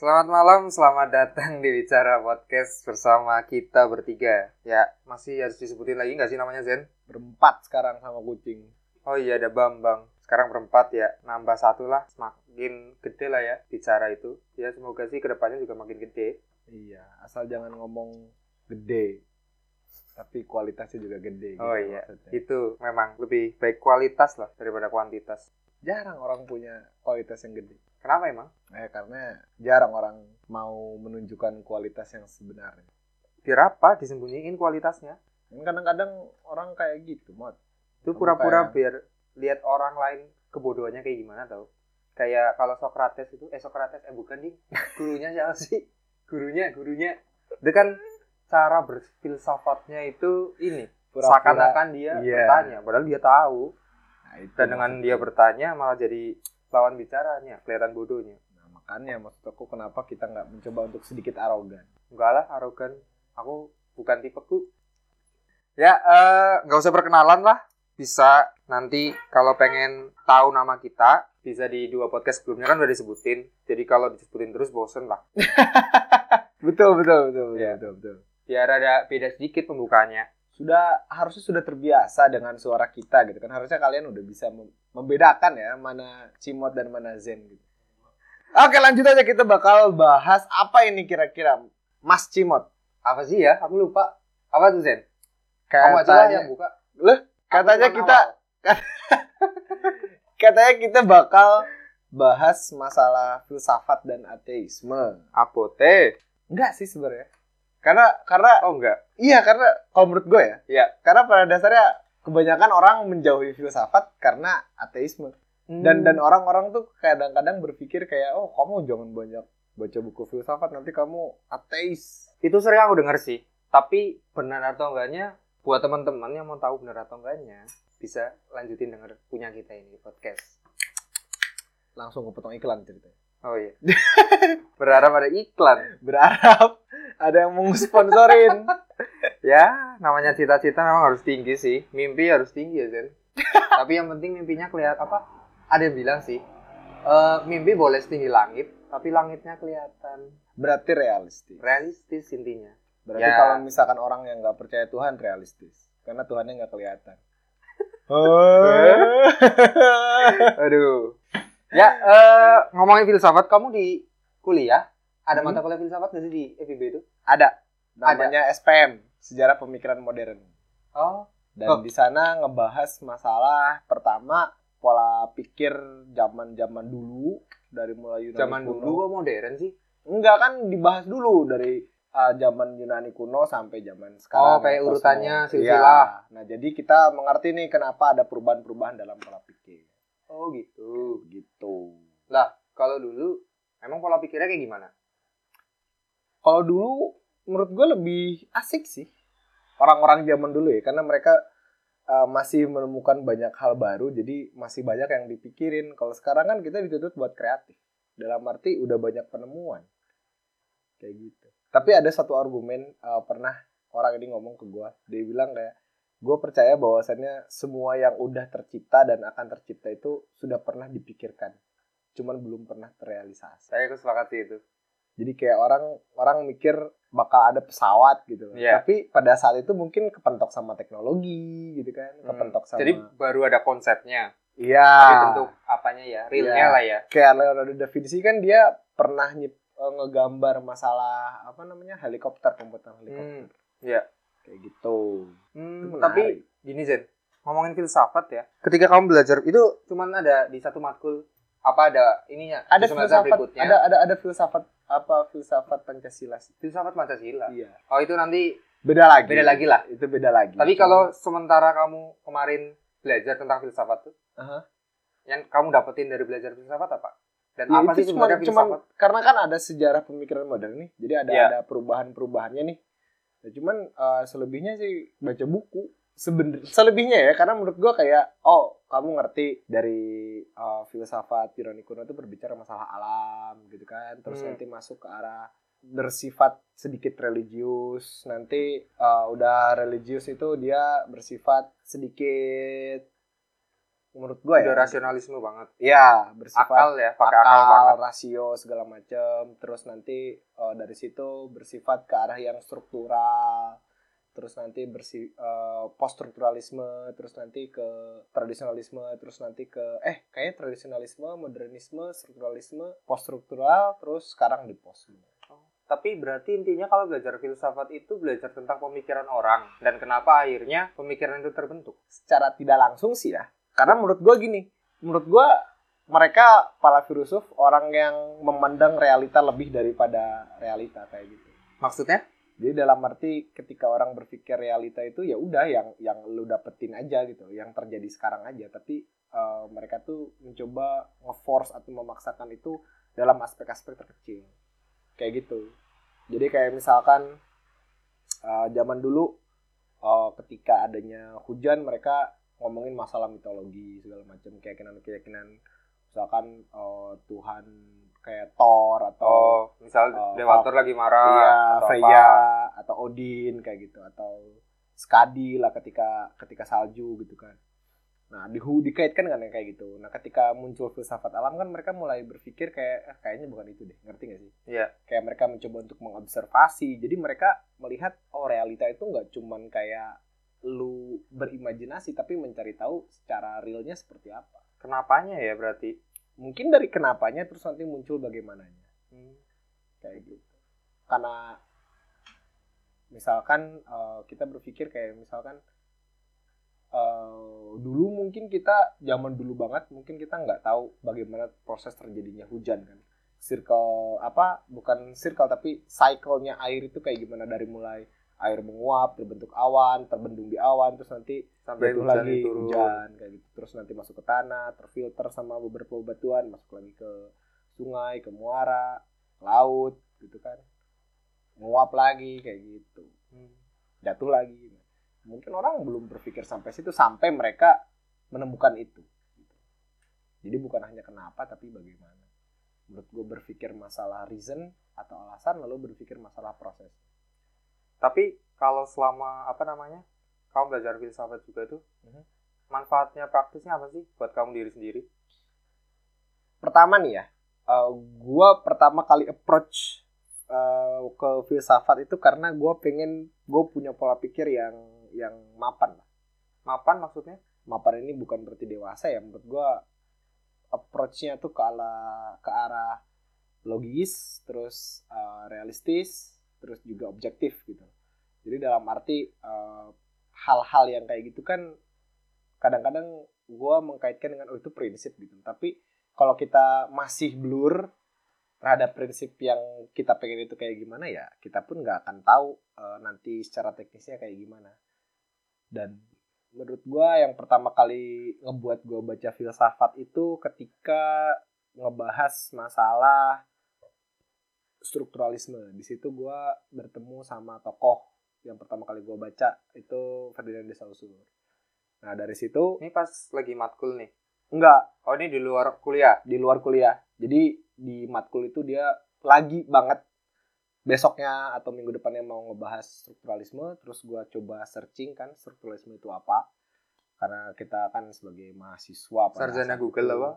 Selamat malam, selamat datang di Bicara Podcast bersama kita bertiga. Ya, masih harus disebutin lagi nggak sih namanya Zen? berempat sekarang sama kucing. Oh iya, ada Bambang. Sekarang berempat ya, nambah satu lah, semakin gede lah ya bicara itu. Ya, semoga sih ke depannya juga makin gede. Iya, asal jangan ngomong gede, tapi kualitasnya juga gede. Oh gitu iya, maksudnya. itu memang lebih baik kualitas lah daripada kuantitas. Jarang orang punya kualitas yang gede. Kenapa emang? Eh, karena jarang orang mau menunjukkan kualitas yang sebenarnya. Biar apa disembunyiin kualitasnya? Kan kadang-kadang orang kayak gitu, mod. Itu pura-pura kayak- biar lihat orang lain kebodohannya kayak gimana tau? Kayak kalau Socrates itu, eh Socrates, eh bukan nih, gurunya siapa sih? Gurunya, gurunya. Itu kan cara berfilsafatnya itu ini, seakan-akan dia Iya. bertanya, padahal dia tahu. Nah, itu Dan dengan dia bertanya malah jadi lawan bicaranya, kelihatan bodohnya. Nah, makanya maksud aku kenapa kita nggak mencoba untuk sedikit arogan. Enggak lah, arogan. Aku bukan tipeku. Ya, eh, nggak usah perkenalan lah. Bisa nanti kalau pengen tahu nama kita, bisa di dua podcast sebelumnya kan udah disebutin. Jadi kalau disebutin terus bosen lah. betul, betul, betul, betul, Iya. betul, betul. Biar ada beda sedikit pembukanya. Sudah harusnya sudah terbiasa dengan suara kita gitu kan harusnya kalian udah bisa mem- membedakan ya mana Cimot dan mana Zen gitu. Oke lanjut aja kita bakal bahas apa ini kira-kira Mas Cimot. Apa sih ya? Aku lupa. Apa tuh Zen? Kamu Katanya, yang buka. Loh, katanya kita katanya kita bakal bahas masalah filsafat dan ateisme. Apote. Enggak sih sebenarnya. Karena karena Oh enggak. iya karena kalau menurut gue ya, Iya. karena pada dasarnya kebanyakan orang menjauhi filsafat karena ateisme. dan dan orang-orang tuh kadang-kadang berpikir kayak oh kamu jangan banyak baca buku filsafat nanti kamu ateis itu sering aku denger sih. Tapi benar atau enggaknya buat teman-teman yang mau tahu benar atau enggaknya bisa lanjutin denger punya kita ini podcast. langsung kepotong iklan ceritanya Oh iya. Berharap ada iklan. berharap ada yang mau sponsorin Ya, namanya cita-cita memang harus tinggi sih. Mimpi harus tinggi ya, Zen. Tapi yang penting mimpinya kelihatan apa? Ada yang bilang sih, eh, mimpi boleh setinggi langit, tapi langitnya kelihatan berarti realistis realistis intinya. berarti Ya. kalau misalkan orang yang nggak percaya Tuhan realistis karena Tuhannya nggak kelihatan Oh. Aduh. Ya, eh, ngomongin filsafat, kamu di kuliah ada Hmm. mata kuliah filsafat nggak sih di FIB itu? ada namanya SPM sejarah pemikiran modern Oh, dan Oh. di sana ngebahas masalah pertama pola pikir zaman-zaman dulu dari mulai Yunani zaman kuno. dulu kok modern sih? enggak kan dibahas dulu dari uh, zaman Yunani kuno sampai zaman Oh, sekarang kayak Kosmo. urutannya, silsilah. nah jadi kita mengerti nih kenapa ada perubahan-perubahan dalam pola pikir Oh, gitu. gitu. Lah, kalau dulu emang pola pikirnya kayak gimana? kalau dulu menurut gue lebih asik sih. Orang-orang zaman dulu ya karena mereka uh, masih menemukan banyak hal baru jadi masih banyak yang dipikirin. Kalau sekarang kan kita dituntut buat kreatif. Dalam arti udah banyak penemuan. Kayak gitu. Tapi ada satu argumen uh, pernah orang ini ngomong ke gue dia bilang kayak gue percaya bahwasannya semua yang udah tercipta dan akan tercipta itu sudah pernah dipikirkan cuman belum pernah terrealisasi Saya kesepakat sih itu. jadi kayak orang orang mikir bakal ada pesawat gitu. Iya. Tapi pada saat itu mungkin kepentok sama teknologi gitu kan, Hmm. kepentok sama Jadi baru ada konsepnya. Iya. Tapi bentuk apanya ya? Realnya Iya. lah ya. Kayak Leonardo da Vinci kan dia pernah nyip, eh, ngegambar masalah apa namanya? helikopter, pembuatan helikopter. Hmm. Iya. Kayak gitu. Hmm, tapi gini Zen, ngomongin filsafat ya. Ketika kamu belajar itu cuman ada di satu matkul apa ada ininya? ada filsafat berikutnya. ada ada ada filsafat apa filsafat Pancasila sih. filsafat Pancasila. Iya. Oh, itu nanti Beda lagi. beda lagi lah. Itu beda lagi. Tapi Cuma- kalau sementara kamu kemarin belajar tentang filsafat tuh, Aha. yang kamu dapetin dari belajar filsafat apa? Dan Ya, apa sih cuman, sebenarnya cuman filsafat? karena kan ada sejarah pemikiran modern nih, jadi ada Iya. ada perubahan-perubahannya nih. Ya, cuman eh, selebihnya sih baca buku. Seben selebihnya ya, karena menurut gua kayak oh kamu ngerti dari eh, filsafat Yunani kuno itu berbicara masalah alam gitu kan, terus Hmm. nanti masuk ke arah bersifat sedikit religius, nanti eh, udah religius itu dia bersifat sedikit menurut gue ya. Udah rasionalisme banget. ya bersifat Akal ya, pakai akal, akal, banget. rasio segala macam terus nanti eh, dari situ bersifat ke arah yang struktural. Terus nanti bersih post strukturalisme terus nanti ke tradisionalisme. Terus nanti ke eh kayaknya tradisionalisme modernisme strukturalisme post struktural terus sekarang di post Tapi berarti intinya kalau belajar filsafat itu belajar tentang pemikiran orang. Dan kenapa akhirnya pemikiran itu terbentuk. secara tidak langsung sih ya karena menurut gue gini menurut gue mereka para filsuf orang yang memandang realita lebih daripada realita kayak gitu Maksudnya? Jadi dalam arti ketika orang berpikir realita itu ya udah yang yang lu dapetin aja gitu, yang terjadi sekarang aja. Tapi eh, mereka tuh mencoba nge-force atau memaksakan itu dalam aspek-aspek terkecil. Kayak gitu. Jadi kayak misalkan eh, zaman dulu eh, ketika adanya hujan mereka ngomongin masalah mitologi segala macam keyakinan-keyakinan misalkan eh, Tuhan kayak Thor atau Oh, misal Oh, Dewator lagi marah iya, atau Freya apa. atau Odin kayak gitu atau Skadi lah ketika ketika salju gitu kan. Nah, dihu dikaitkan dengan yang kayak gitu. Nah, ketika muncul filsafat alam kan mereka mulai berpikir kayak eh, kayaknya bukan itu deh. Ngerti gak sih? Iya. Kayak mereka mencoba untuk mengobservasi. Jadi mereka melihat oh realita itu nggak cuman kayak lu berimajinasi tapi mencari tahu secara realnya seperti apa. Kenapanya ya berarti? Mungkin dari kenapanya terus nanti muncul bagaimananya Hmm. kayak gitu karena misalkan eh, kita berpikir kayak misalkan eh, dulu mungkin kita zaman dulu banget mungkin kita nggak tahu bagaimana proses terjadinya hujan kan circle apa bukan circle tapi cycle-nya air itu kayak gimana dari mulai air menguap terbentuk awan terbendung di awan terus nanti Sampai hujan lagi turun. hujan kayak gitu. Terus nanti masuk ke tanah terfilter sama beberapa batuan masuk lagi ke sungai ke muara laut gitu kan. Menguap lagi kayak gitu. Hmm. jatuh lagi. Mungkin orang belum berpikir sampai situ sampai mereka menemukan itu. Jadi bukan hanya kenapa tapi bagaimana. Menurut gue berpikir masalah reason atau alasan lalu berpikir masalah proses Tapi kalau selama apa namanya? Kamu belajar filsafat juga tuh, Mhm. manfaatnya praktisnya apa sih buat kamu diri sendiri? pertama nih ya eh, gua pertama kali approach eh, ke filsafat itu karena gua pengen gue punya pola pikir yang yang mapan lah Mapan maksudnya? mapan ini bukan berarti dewasa ya menurut gua approach-nya tuh ke arah ke arah logis terus eh, realistis terus juga objektif gitu. Jadi dalam arti eh, hal-hal yang kayak gitu kan kadang-kadang gua mengkaitkan dengan oh itu prinsip gitu. Tapi kalau kita masih blur terhadap prinsip yang kita pengen itu kayak gimana ya kita pun nggak akan tahu eh, nanti secara teknisnya kayak gimana. Dan menurut gua yang pertama kali ngebuat gua baca filsafat itu ketika ngebahas masalah strukturalisme di situ gua bertemu sama tokoh yang pertama kali gua baca itu Ferdinand de Saussure nah dari situ Ini pas lagi matkul nih. enggak Oh ini di luar kuliah. di luar kuliah. Jadi di matkul itu dia lagi banget besoknya atau minggu depannya mau ngebahas strukturalisme, terus gua coba searching kan strukturalisme itu apa. Karena kita kan sebagai mahasiswa Sarjana Google apa?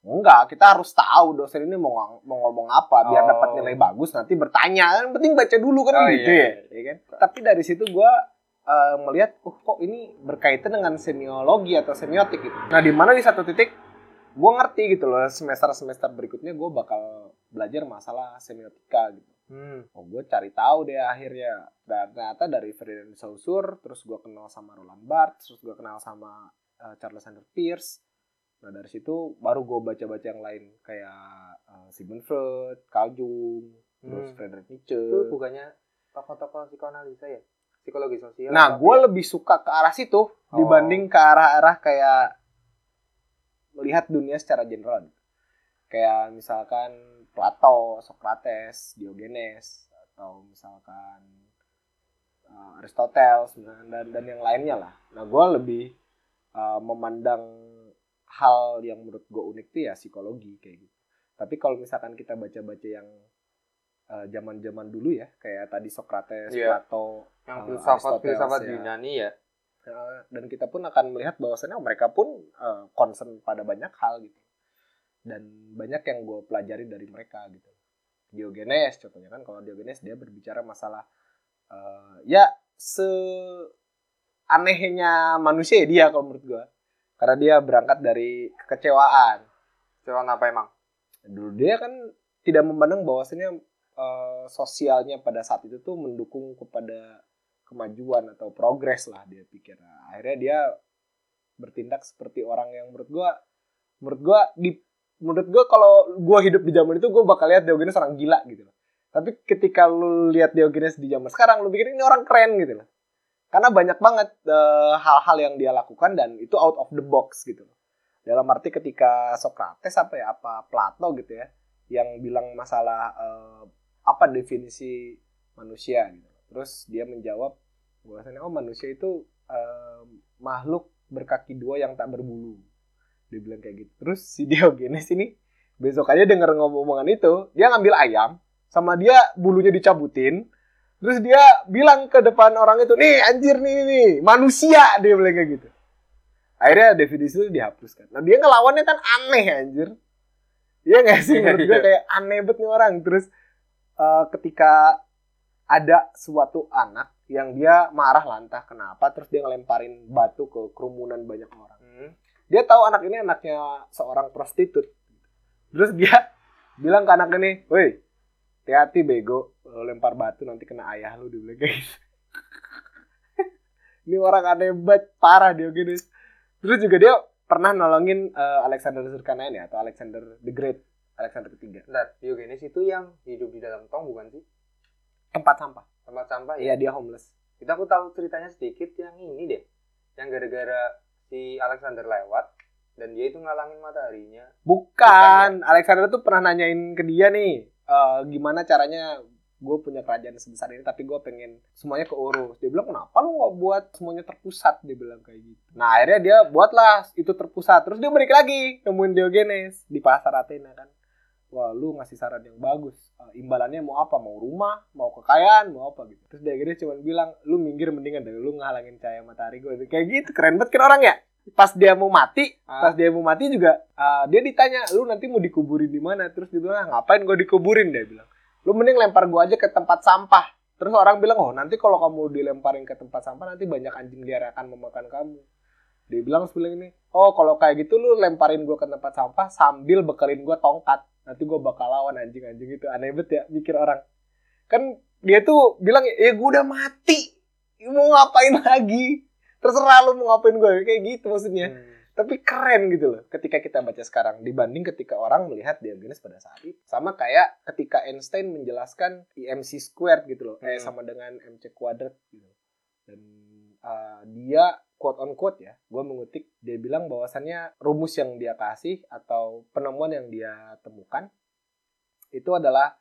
Enggak, kita harus tahu dosen ini mau mau ngomong apa biar Oh. dapat nilai bagus nanti bertanya. Yang penting baca dulu kan Oh, gitu iya, ya. ya kan? Tapi dari situ gua eh, melihat oh kok ini berkaitan dengan semiologi atau semiotik gitu. Nah, di mana di satu titik gue ngerti gitu loh semester-semester berikutnya gue bakal belajar masalah semiotika gitu. Hmm. Oh gue cari tahu deh akhirnya dan ternyata dari Ferdinand Saussure terus gue kenal sama Roland Barthes terus gue kenal sama eh, Charles Sanders Peirce nah dari situ baru gue baca-baca yang lain kayak eh, Sigmund Freud, Carl Jung, terus Hmm. Friedrich Nietzsche. Itu bukannya tokoh-tokoh psikoanalisa ya? Psikologi sosial. Nah, gue ya? lebih suka ke arah situ dibanding ke arah-arah kayak melihat dunia secara general. Kayak misalkan Plato, Socrates, Diogenes, atau misalkan uh, Aristoteles dan, dan yang lainnya lah. Nah, gue lebih uh, memandang hal yang menurut gue unik tuh ya psikologi kayak gitu. Tapi kalau misalkan kita baca-baca yang uh, zaman-zaman dulu ya, kayak tadi Socrates, Iya. Plato, yang uh, filsafat filsafat ya. Yunani ya. Eh, dan kita pun akan melihat bahwasannya mereka pun eh, concern pada banyak hal gitu dan banyak yang gue pelajari dari mereka gitu Diogenes contohnya kan kalau Diogenes dia berbicara masalah eh, ya se anehnya manusia ya dia kalau menurut gue karena dia berangkat dari kekecewaan. Coba apa emang? dulu dia kan tidak memandang bahwasanya eh, sosialnya pada saat itu tuh mendukung kepada kemajuan atau progres lah dia pikir. Nah, akhirnya dia bertindak seperti orang yang menurut gua menurut gua di menurut gua kalau gua hidup di zaman itu gua bakal lihat Diogenes orang gila gitu loh. Tapi ketika lu lihat Diogenes di zaman sekarang lu pikir ini orang keren gitu loh karena banyak banget eh, hal-hal yang dia lakukan dan itu out of the box gitu. Dalam arti ketika Socrates apa ya apa Plato gitu ya yang bilang masalah eh, apa definisi manusia gitu. Terus dia menjawab bahwasanya oh manusia itu eh, makhluk berkaki dua yang tak berbulu. Dia bilang kayak gitu. Terus si Diogenes ini besok aja denger ngomong-ngomongan itu dia ngambil ayam sama dia bulunya dicabutin terus dia bilang ke depan orang itu nih anjir nih nih manusia dia bilang kayak gitu. Akhirnya definisi itu dihapuskan. Nah dia ngelawannya kan aneh anjir. Iya gak sih? Menurut gue kayak aneh banget nih orang. Terus eh, ketika ada suatu anak yang dia marah lantah kenapa? Terus dia ngelemparin batu ke kerumunan banyak orang. Hmm. dia tahu anak ini anaknya seorang prostitut. Terus dia bilang ke anak ini woi hati-hati bego lempar batu nanti kena ayah lu dia bilang kayak gitu ini orang aneh banget parah dia gini terus juga dia pernah nolongin eh, Alexander Zurkanain ya atau Alexander the Great Alexander ketiga Bentar, Diogenes itu yang hidup di dalam tong bukan sih? tempat sampah Tempat sampah ya? iya dia homeless Itu aku tahu ceritanya sedikit yang ini deh. Yang gara-gara si Alexander lewat dan dia itu ngalangin mataharinya. Bukan, Alexander tuh pernah nanyain ke dia nih, eh, gimana caranya gue punya kerajaan sebesar ini, tapi gue pengen semuanya keurus. Dia bilang, kenapa lu nggak buat semuanya terpusat? Dia bilang kayak gitu. Nah akhirnya dia buatlah itu terpusat. Terus dia balik lagi nemuin Diogenes di pasar Athena kan. Wah lu ngasih saran yang bagus. Eh, imbalannya mau apa? Mau rumah? Mau kekayaan? Mau apa gitu. Terus Diogenes cuma bilang, lu minggir mendingan dari lu ngalangin cahaya matahari gue. Kayak gitu, keren banget kan orang ya? Pas dia mau mati, Ah. pas dia mau mati juga uh, dia ditanya lu nanti mau dikuburin di mana terus dia bilang "Ah, ngapain gue dikuburin dia bilang lu mending lempar gue aja ke tempat sampah. Terus orang bilang oh nanti kalau kamu dilemparin ke tempat sampah nanti banyak anjing liar akan memakan kamu. Dia bilang sebilang ini oh kalau kayak gitu lu lemparin gue ke tempat sampah sambil bekelin gue tongkat. Nanti gue bakal lawan anjing-anjing itu aneh banget ya mikir orang. Kan dia tuh bilang ya gue udah mati. Mau ngapain lagi? Terserah lu mau ngapain gue kayak gitu maksudnya. Hmm. Tapi keren gitu loh ketika kita baca sekarang dibanding ketika orang melihat Diogenes pada saat itu. Sama kayak ketika Einstein menjelaskan IMC squared gitu loh kayak Hmm. sama dengan MC kuadrat gitu. Dan uh, dia quote on quote ya gue mengutip dia bilang bahwasannya rumus yang dia kasih atau penemuan yang dia temukan itu adalah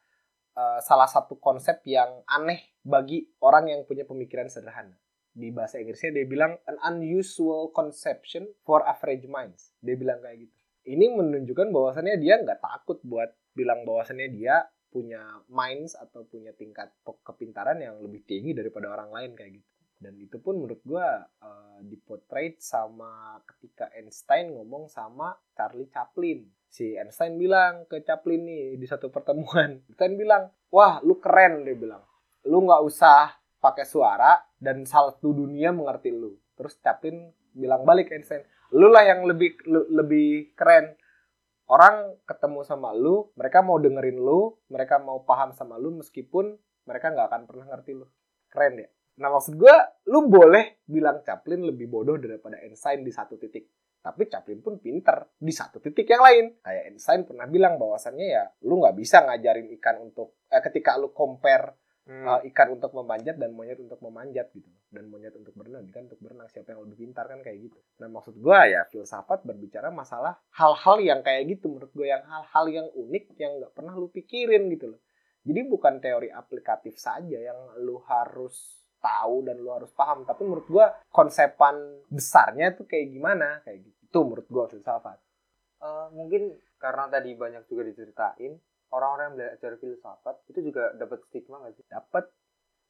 uh, salah satu konsep yang aneh bagi orang yang punya pemikiran sederhana di bahasa Inggrisnya dia bilang an unusual conception for average minds. Dia bilang kayak gitu. Ini menunjukkan bahwasannya dia nggak takut buat bilang bahwasannya dia punya minds atau punya tingkat kepintaran yang lebih tinggi daripada orang lain kayak gitu. Dan itu pun menurut gua uh, dipotret sama ketika Einstein ngomong sama Charlie Chaplin. Si Einstein bilang ke Chaplin nih di satu pertemuan. Einstein bilang, wah lu keren dia bilang. Lu nggak usah pakai suara dan satu dunia mengerti lu. Terus Chaplin bilang balik ke Einstein, lu lah yang lebih lu- lebih keren. Orang ketemu sama lu, mereka mau dengerin lu, mereka mau paham sama lu meskipun mereka nggak akan pernah ngerti lu. Keren ya. Nah maksud gue, lu boleh bilang Chaplin lebih bodoh daripada Einstein di satu titik. Tapi Chaplin pun pinter di satu titik yang lain. Kayak Einstein pernah bilang bahwasannya ya, lu nggak bisa ngajarin ikan untuk, eh, ketika lu compare Hmm. uh, ikan untuk memanjat dan monyet untuk memanjat gitu. Dan monyet untuk berenang ikan untuk berenang. Siapa yang lebih pintar kan kayak gitu. Nah maksud gua ya filsafat berbicara masalah hal-hal yang kayak gitu. Menurut gue yang hal-hal yang unik yang nggak pernah lu pikirin gitu loh. Jadi bukan teori aplikatif saja yang lu harus tahu dan lu harus paham. Tapi menurut gua konsepan besarnya tuh kayak gimana? Kayak gitu. Itu menurut gua filsafat. Eh, mungkin karena tadi banyak juga diceritain orang-orang yang belajar filsafat itu juga dapat stigma nggak sih? dapat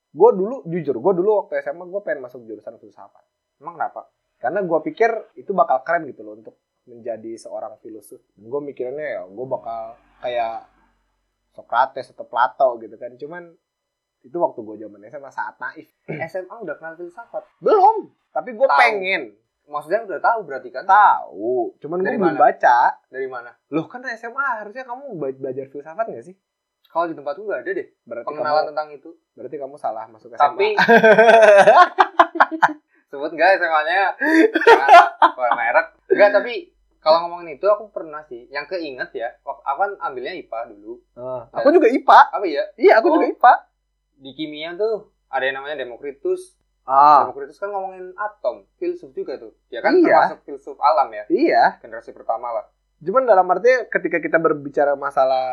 gue dulu jujur gue dulu waktu SMA gue pengen masuk jurusan filsafat. Emang kenapa? karena gue pikir itu bakal keren gitu loh untuk menjadi seorang filosof. Gue mikirnya ya gue bakal kayak Socrates atau Plato gitu kan. Cuman itu waktu gue zaman SMA saat naif. SMA udah kenal filsafat. belum. Tapi gue pengen Maksudnya udah tahu berarti kan? tahu cuman gue Dari belum mana? baca Dari mana? loh kan SMA harusnya kamu be- belajar filsafat gak sih Kalau di tempat nggak ada deh berarti pengenalan kamu tentang itu. berarti kamu salah masuk SMA Tapi sebut nggak SMA-nya? Jangan keluar merek. Enggak, tapi kalau ngomongin itu aku pernah sih. Yang keinget ya, aku kan ambilnya IPA dulu. Ah, aku juga IPA Apa ya? iya aku Oh. juga IPA Di kimia tuh ada yang namanya Demokritus. Ah Demokritus kan ngomongin atom, filsuf juga tuh. Ya kan Iya. termasuk filsuf alam ya, iya generasi pertama lah. Cuman dalam arti ketika kita berbicara masalah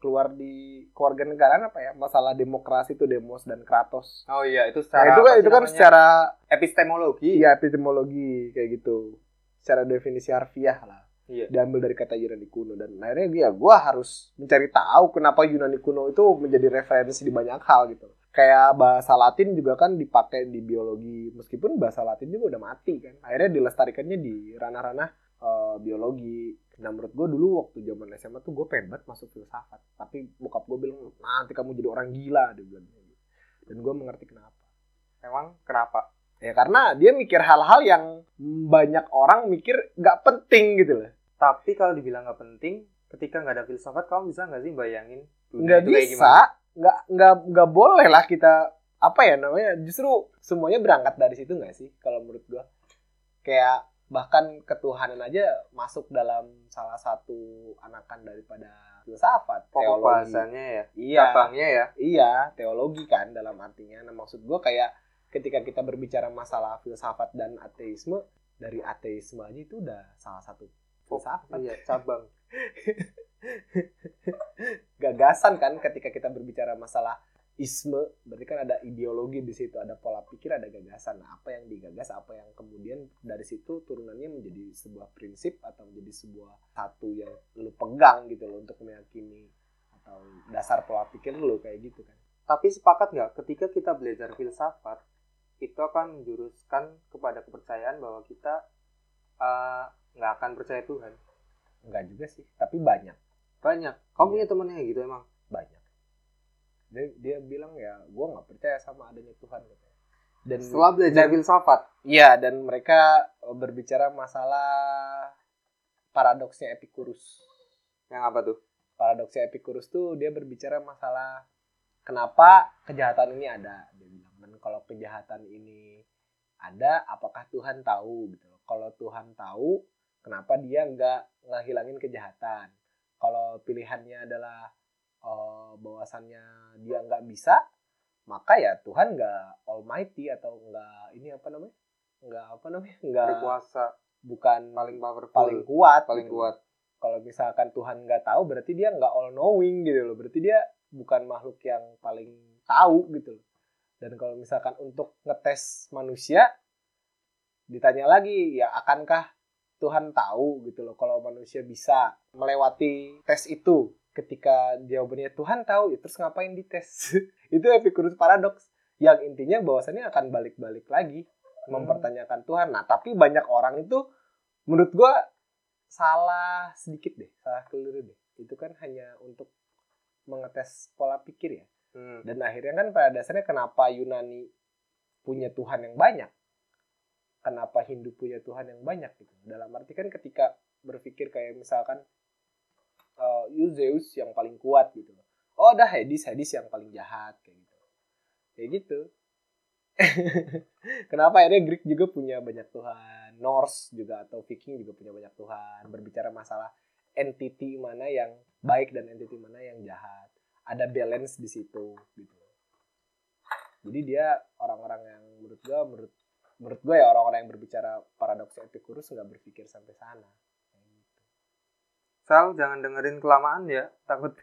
keluar di keluarga negaraan apa ya masalah demokrasi itu demos dan kratos. Oh iya, itu Nah, secara itu kan itu kan secara epistemologi. iya epistemologi kayak gitu. Secara definisi harfiah lah. Iya. Diambil dari kata Yunani kuno dan akhirnya dia gua harus mencari tahu kenapa Yunani kuno itu menjadi referensi di banyak hal gitu. Kayak bahasa Latin juga kan dipakai di biologi meskipun bahasa Latin juga udah mati kan. Akhirnya dilestarikannya di ranah-ranah eh, biologi. Nah menurut gue dulu waktu zaman SMA tuh gue pengen banget masuk filsafat. Tapi bokap gue bilang nanti kamu jadi orang gila dia bilang gitu. Dan gue mengerti kenapa. Emang kenapa? Ya karena dia mikir hal-hal yang banyak orang mikir nggak penting gitu loh. Tapi kalau dibilang nggak penting, ketika nggak ada filsafat, kamu bisa nggak sih bayangin dunia Nggak itu kayak bisa, gimana? nggak nggak nggak boleh lah kita apa ya namanya. Justru semuanya berangkat dari situ nggak sih kalau menurut gue. Kayak bahkan ketuhanan aja masuk dalam salah satu anakan daripada filsafat Pokok teologi. ya, Iya, cabangnya ya. iya teologi kan dalam artinya. Nah maksud gue kayak ketika kita berbicara masalah filsafat dan ateisme dari ateisme aja itu udah salah satu filsafat. Iya, cabang. Gagasan kan ketika kita berbicara masalah isme berarti kan ada ideologi di situ, ada pola pikir, ada gagasan. Nah, apa yang digagas, apa yang kemudian dari situ turunannya menjadi sebuah prinsip atau menjadi sebuah satu yang lu pegang gitu loh untuk meyakini atau dasar pola pikir lu kayak gitu kan. Tapi sepakat nggak ketika kita belajar filsafat itu akan menjuruskan kepada kepercayaan bahwa kita eh, nggak akan percaya Tuhan. Enggak juga sih, tapi banyak, Banyak. Kamu punya gitu emang? banyak. Dia, dia bilang ya, gua nggak percaya sama adanya Tuhan. katanya. Dan Setelah belajar dan- filsafat, Iya, dan mereka eh, berbicara masalah paradoksnya Epicurus. yang apa tuh? Paradoksnya Epicurus tuh dia berbicara masalah kenapa kejahatan ini ada. Dia bilang, dan kalau kejahatan ini ada, apakah Tuhan tahu gitu. Kalau Tuhan tahu, kenapa dia nggak ngehilangin kejahatan? Kalau pilihannya adalah eh, bahwasannya dia nggak bisa, maka ya Tuhan nggak almighty atau nggak ini apa namanya? Nggak apa namanya? Nggak Berkuasa bukan paling powerful, paling kuat. paling gitu. kuat. Kalau misalkan Tuhan nggak tahu, berarti dia nggak all knowing gitu loh. Berarti dia bukan makhluk yang paling tahu gitu loh. Dan kalau misalkan untuk ngetes manusia, ditanya lagi, ya akankah Tuhan tahu gitu loh kalau manusia bisa melewati tes itu ketika jawabannya Tuhan tahu ya terus ngapain dites? Itu Epicurus paradoks yang intinya bahwasannya akan balik-balik lagi mempertanyakan Tuhan. Nah tapi banyak orang itu menurut gua salah sedikit deh salah keliru deh. Itu kan hanya untuk mengetes pola pikir ya. Hmm. dan akhirnya kan pada dasarnya kenapa Yunani punya Tuhan yang banyak kenapa Hindu punya Tuhan yang banyak gitu. Dalam arti kan ketika berpikir kayak misalkan eh you Zeus yang paling kuat gitu oh ada Hades Hades yang paling jahat kayak gitu. Kayak gitu. Kenapa akhirnya Greek juga punya banyak Tuhan? Norse juga atau Viking juga punya banyak Tuhan. Berbicara masalah entity mana yang baik dan entity mana yang jahat. Ada balance di situ gitu. Jadi dia orang-orang yang menurut gua menurut menurut gue ya orang-orang yang berbicara paradoks Epicurus nggak berpikir sampai sana. Sal, jangan dengerin kelamaan ya. Takut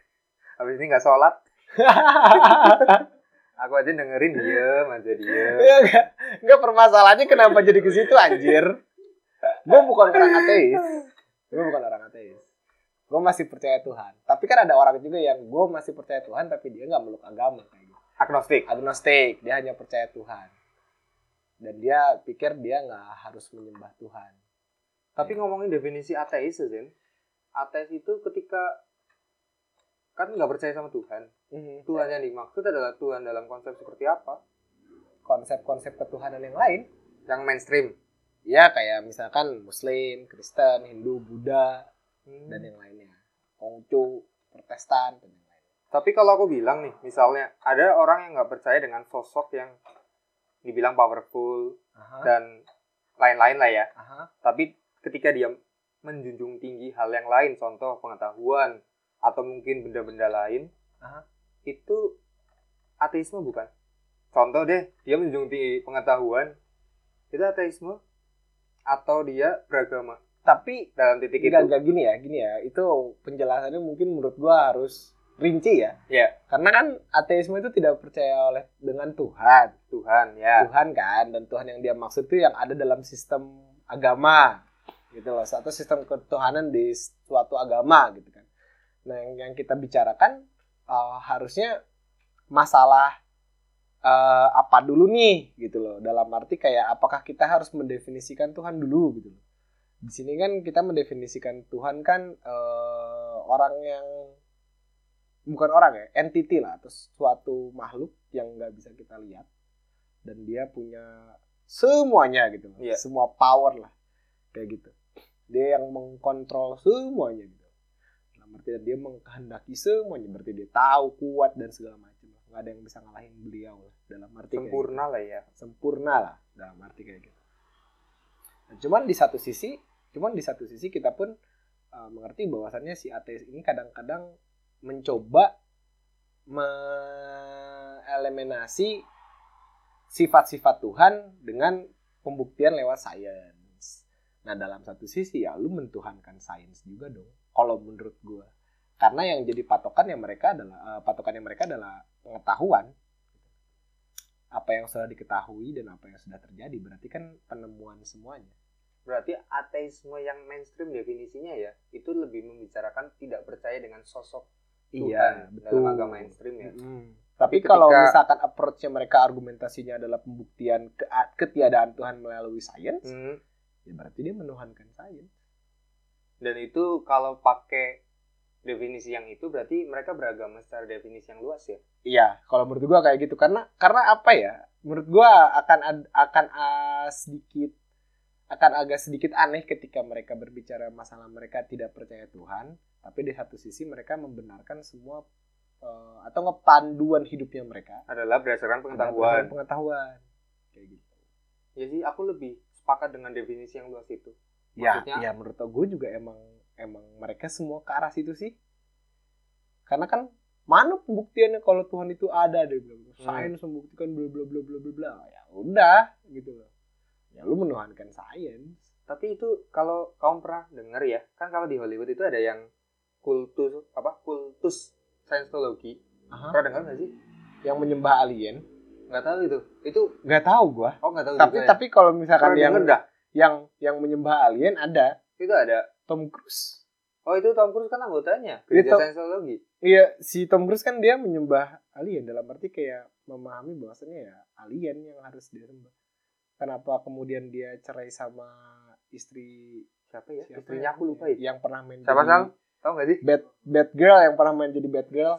habis ini nggak sholat. Aku aja dengerin diem aja diem. Iya nggak nggak permasalahannya kenapa jadi ke situ anjir gue bukan orang ateis gue bukan orang ateis gue masih percaya Tuhan tapi kan ada orang juga yang gue masih percaya Tuhan tapi dia nggak meluk agama kayak gitu Agnostik. agnostik dia hanya percaya Tuhan dan dia pikir dia nggak harus menyembah Tuhan Tapi ngomongin definisi ateis, Zen. Ateis itu ketika kan nggak percaya sama Tuhan. Tuhan yang dimaksud adalah Tuhan dalam konsep seperti apa? konsep-konsep ketuhanan yang lain Yang mainstream. ya kayak misalkan Muslim Kristen Hindu Buddha Hmm. dan yang lainnya Konghucu Protestan dan yang lainnya Tapi kalau aku bilang nih, misalnya ada orang yang nggak percaya dengan sosok yang dibilang powerful Aha, dan lain-lain lah ya. aha. Tapi ketika dia menjunjung tinggi hal yang lain, contoh pengetahuan atau mungkin benda-benda lain, Aha. itu ateisme bukan? Contoh deh, dia menjunjung tinggi pengetahuan, itu ateisme atau dia beragama tapi dalam titik itu? Enggak, enggak gini ya, gini ya. Itu penjelasannya mungkin menurut gua harus rinci ya. Ya, Karena kan ateisme itu tidak percaya oleh dengan Tuhan. Tuhan ya. Tuhan kan dan Tuhan yang dia maksud itu yang ada dalam sistem agama gitu loh. Satu sistem ketuhanan di suatu agama gitu kan. Nah, yang, yang kita bicarakan uh, harusnya masalah uh, apa dulu nih gitu loh. Dalam arti kayak apakah kita harus mendefinisikan Tuhan dulu gitu loh. Di sini kan kita mendefinisikan Tuhan kan uh, orang yang bukan orang ya, entity lah atau suatu makhluk yang nggak bisa kita lihat dan dia punya semuanya gitu loh. Iya. semua power lah kayak gitu dia yang mengkontrol semuanya gitu dalam arti dia mengkehendaki semuanya berarti dia tahu kuat dan segala macam lah. nggak ada yang bisa ngalahin beliau lah dalam arti kayak Sempurna lah ya. gitu. sempurna lah dalam arti kayak gitu Nah, cuman di satu sisi cuman di satu sisi kita pun uh, mengerti bahwasannya si ateis ini kadang-kadang mencoba mengeliminasi sifat-sifat Tuhan dengan pembuktian lewat sains. Nah, dalam satu sisi ya lu mentuhankan sains juga dong. Kalau menurut gua. Karena yang jadi patokan yang mereka adalah eh, patokan yang mereka adalah pengetahuan. Apa yang sudah diketahui dan apa yang sudah terjadi berarti kan penemuan semuanya. Berarti ateisme yang mainstream definisinya ya, itu lebih membicarakan tidak percaya dengan sosok Tuhan dalam agama mainstream ya. Mm. Tapi Ketika- kalau misalkan approach-nya mereka argumentasinya adalah pembuktian ke ketiadaan Tuhan melalui sains, Hmm. ya berarti dia menuhankan sains. Dan itu kalau pakai definisi yang itu berarti mereka beragama secara definisi yang luas ya. Iya, kalau menurut gua kayak gitu karena karena apa ya? Menurut gua akan ad- akan ah, sedikit akan agak sedikit aneh ketika mereka berbicara masalah mereka tidak percaya Tuhan, tapi di satu sisi mereka membenarkan semua eh, atau ngepanduan hidupnya mereka Adalah berdasarkan berdasarkan pengetahuan. pengetahuan. Kayak gitu. Ya sih, aku lebih sepakat dengan definisi yang luas itu. Ya, Maksudnya- ya menurut gue juga emang emang mereka semua ke arah situ sih. Karena kan mana pembuktiannya kalau Tuhan itu ada deh bilang Hmm. sains membuktikan bla bla bla bla bla bla. Ya udah gitu loh. Ya lu menuhankan sains. Tapi itu kalau kamu pernah dengar ya, kan kalau di Hollywood itu ada yang kultus apa? Kultus Scientology. Aha. Pernah dengar nggak sih? Yang menyembah alien. Nggak tahu itu. Itu Nggak tahu gua. oh nggak tahu Tapi juga ya. tapi kalau misalkan Pernah yang dah. yang yang menyembah alien ada Itu ada. Tom Cruise. Oh itu Tom Cruise kan anggotanya. Iya, Gereja Tom- Scientology. Iya, si Tom Cruise kan dia menyembah alien dalam arti kayak memahami bahwasannya ya alien yang harus dia sembah. Kenapa kemudian dia cerai sama istri Siapa ya? siapa Istrinya ya? aku lupa ya. Yang pernah main Siapa, Sal? Tahu nggak sih? Bad Bad Girl yang pernah main jadi Bad Girl.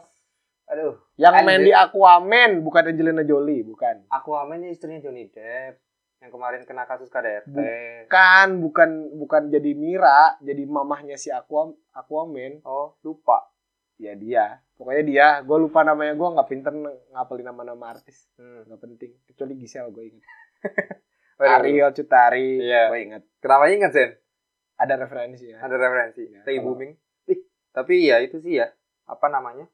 Aduh. Yang Anjir. main di Aquaman bukan Angelina Jolie, bukan. Aquaman istrinya Johnny Depp. Yang kemarin kena kasus KDRT. Bukan, bukan bukan jadi Mira, jadi mamahnya si Aquam Aquaman. Oh lupa. Ya dia. Pokoknya dia, gue lupa namanya, gue nggak pinter ngapelin nama-nama artis. Hmm. Nggak penting. Kecuali Gisel gue. Waduh. Ariel Cutari, Iya. gue ingat. Kenapa ingat Zen? Ada referensi ya. Ada referensi. Ya, Tay kalau- booming. Tapi ya itu sih ya. Apa namanya?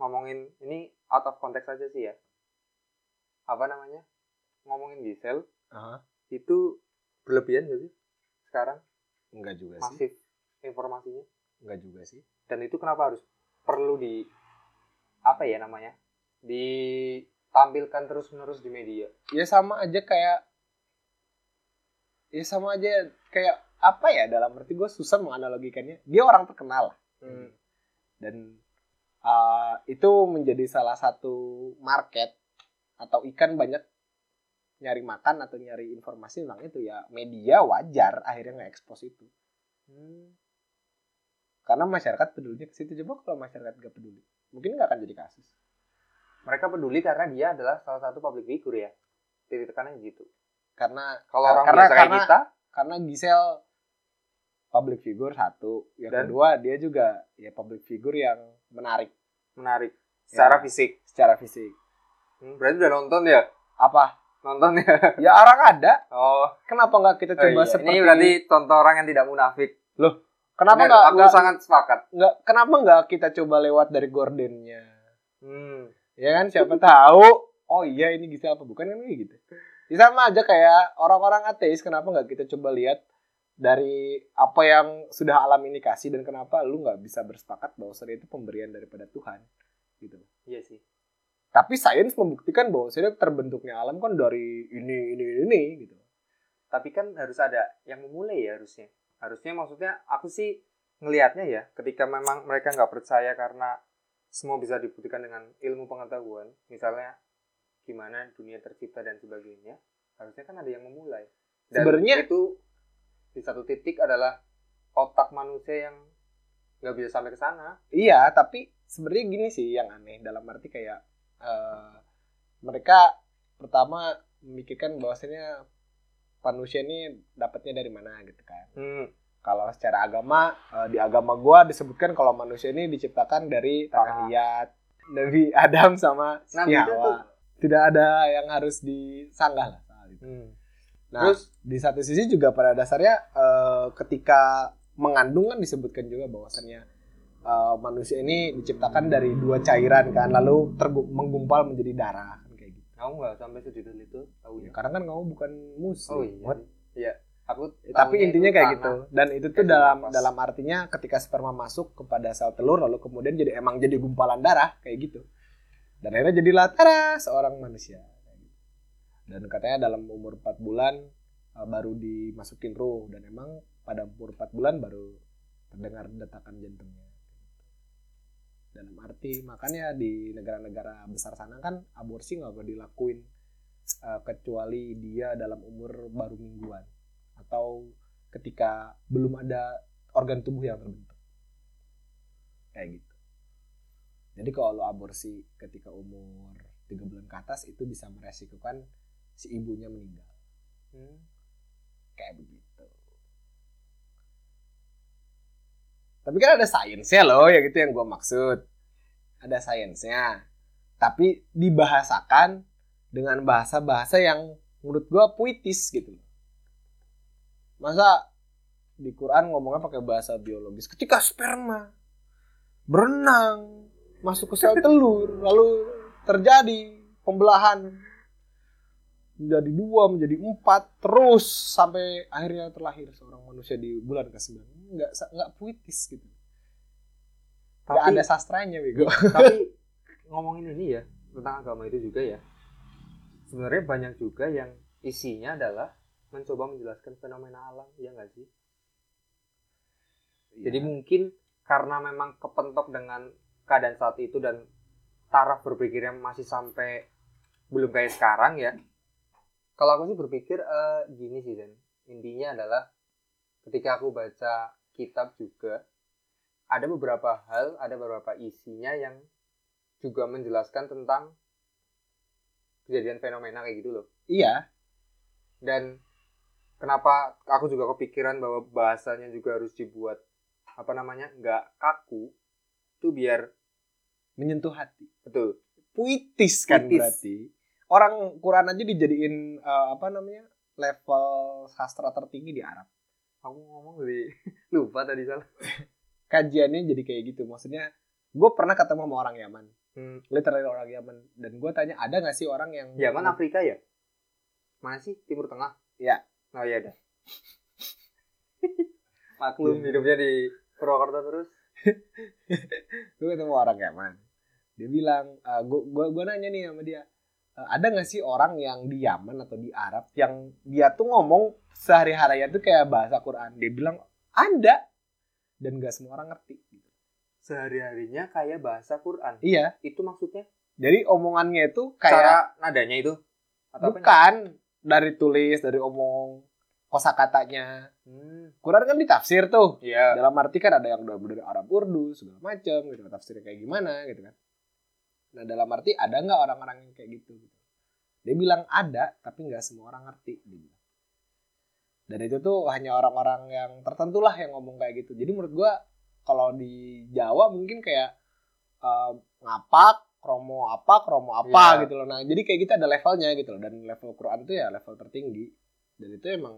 Ngomongin ini out of context aja sih ya. Apa namanya? Ngomongin Gisel Aha. itu berlebihan gak sih? Sekarang Enggak juga sih. masif informasinya. Enggak juga sih. Dan itu kenapa harus perlu di apa ya namanya? Ditampilkan terus-menerus di media. Ya sama aja kayak ya sama aja kayak apa ya dalam arti gue susah menganalogikannya. Dia orang terkenal lah. Hmm. dan uh, itu menjadi salah satu market atau ikan banyak nyari makan atau nyari informasi tentang itu ya media wajar akhirnya nge-expose itu Hmm. karena masyarakat pedulinya ke situ coba kalau masyarakat gak peduli mungkin nggak akan jadi kasus Mereka peduli karena dia adalah salah satu public figure ya. Titik tekannya gitu. karena Kalau orang karena- biasa kayak karena- kita, karena Gisel public figure satu yang Dan? kedua dia juga ya public figure yang menarik menarik secara Ya. fisik. secara fisik Hmm, berarti udah nonton ya? apa Nonton ya? ya orang ada Oh, kenapa nggak kita oh coba iya. seperti ini berarti contoh orang yang tidak munafik. kenapa Bener, nggak aku nggak sangat sepakat. nggak kenapa nggak kita coba lewat dari gordennya Hmm. ya kan siapa tahu oh iya ini Gisel apa bukan kan gitu ya, sama aja kayak orang-orang ateis kenapa nggak kita coba lihat dari apa yang sudah alam ini kasih dan kenapa lu nggak bisa bersepakat bahwa itu pemberian daripada Tuhan gitu Iya sih. tapi sains membuktikan bahwa terbentuknya alam kan dari ini ini ini gitu Tapi kan harus ada yang memulai ya harusnya. Harusnya maksudnya aku sih ngelihatnya ya, ketika memang mereka nggak percaya karena semua bisa dibuktikan dengan ilmu pengetahuan, misalnya gimana dunia tercipta dan sebagainya, harusnya kan ada yang memulai. Dan Sebenarnya- itu di satu titik adalah otak manusia yang nggak bisa sampai ke sana. Iya, tapi sebenarnya gini sih yang aneh dalam arti kayak eh, mereka pertama memikirkan bahwasanya manusia ini dapatnya dari mana gitu kan. Hmm. Kalau secara agama eh, di agama gua disebutkan kalau manusia ini diciptakan dari tanah liat. Nabi Adam sama Nah, Hawa. Tidak ada yang harus disanggah lah soal itu. Hmm. Nah, Terus di satu sisi juga pada dasarnya eh, ketika mengandung kan disebutkan juga bahwasannya eh, manusia ini diciptakan dari dua cairan kan lalu menggumpal menjadi darah kan kayak gitu. kamu nggak sampai sedetail itu tahu Ya, karena kan kamu bukan muslim. Oh iya. What? Iya. Aku Ya, tapi intinya kayak tanah. gitu. Dan itu tuh dalam napas. dalam artinya ketika sperma masuk kepada sel telur lalu kemudian jadi emang jadi gumpalan darah kayak gitu. Dan akhirnya jadilah tada seorang manusia. Dan katanya dalam umur 4 bulan uh, baru dimasukin ruh dan emang pada umur 4 bulan baru terdengar detakan jantungnya. Dalam arti makanya di negara-negara besar sana kan aborsi nggak boleh dilakuin uh, kecuali dia dalam umur baru mingguan atau ketika belum ada organ tubuh yang terbentuk. Kayak gitu. Jadi kalau aborsi ketika umur 3 bulan ke atas itu bisa meresikokan si ibunya meninggal. Hmm. Kayak begitu. Tapi kan ada sainsnya loh, ya gitu yang gue maksud. Ada sainsnya. Tapi dibahasakan dengan bahasa-bahasa yang menurut gue puitis gitu. Masa di Quran ngomongnya pakai bahasa biologis. Ketika sperma berenang masuk ke sel telur, lalu terjadi pembelahan menjadi dua, menjadi empat, terus sampai akhirnya terlahir seorang manusia di bulan ke-9. Nggak, nggak puitis gitu. Nggak Tapi ada sastranya, Bego. tapi ngomongin ini ya tentang agama itu juga ya. Sebenarnya banyak juga yang isinya adalah mencoba menjelaskan fenomena alam, ya nggak sih? Jadi Iya. mungkin karena memang kepentok dengan keadaan saat itu dan taraf berpikirnya masih sampai belum kayak sekarang ya. Kalau aku sih berpikir eh, gini sih Dan. Intinya adalah ketika aku baca kitab juga ada beberapa hal, ada beberapa isinya yang juga menjelaskan tentang kejadian fenomena kayak gitu loh. Iya, Dan kenapa aku juga kepikiran bahwa bahasanya juga harus dibuat apa namanya nggak kaku itu biar menyentuh hati. betul Puitis kan Puitis. berarti. Orang Quran aja dijadiin eh, apa namanya? level sastra tertinggi di Arab. aku ngomong dari lupa tadi salah Kajiannya jadi kayak gitu. Maksudnya gue pernah ketemu sama orang Yaman. hmm. Literally orang Yaman. Dan gue tanya, ada gak sih orang yang... Yaman Afrika ya mana sih Timur Tengah Iya. oh iya dah maklum Iya. hidupnya di Purwokerto terus gue ketemu orang Yaman dia bilang gue gua, gua nanya nih sama dia "Eh, ada nggak sih orang yang di Yaman atau di Arab yang dia tuh ngomong sehari-harinya tuh kayak bahasa Quran dia bilang ada dan gak semua orang ngerti gitu. sehari-harinya kayak bahasa Quran iya itu maksudnya jadi omongannya itu kayak cara nadanya itu atau bukan dari tulis, dari omong, kosakatanya. Hmm. Quran kan ditafsir tuh. Iya. Dalam arti kan ada yang udah dari Arab Urdu segala macam gitu, tafsirnya kayak gimana gitu kan. Nah dalam arti ada nggak orang-orang yang kayak gitu? Dia bilang ada, tapi nggak semua orang ngerti. Dia. Dan itu tuh hanya orang-orang yang tertentu lah yang ngomong kayak gitu. Jadi menurut gua kalau di Jawa mungkin kayak eh, ngapak, kromo apa, kromo apa Iya. gitu loh. Nah jadi kayak gitu ada levelnya gitu loh. Dan level Quran itu ya level tertinggi. Dan itu emang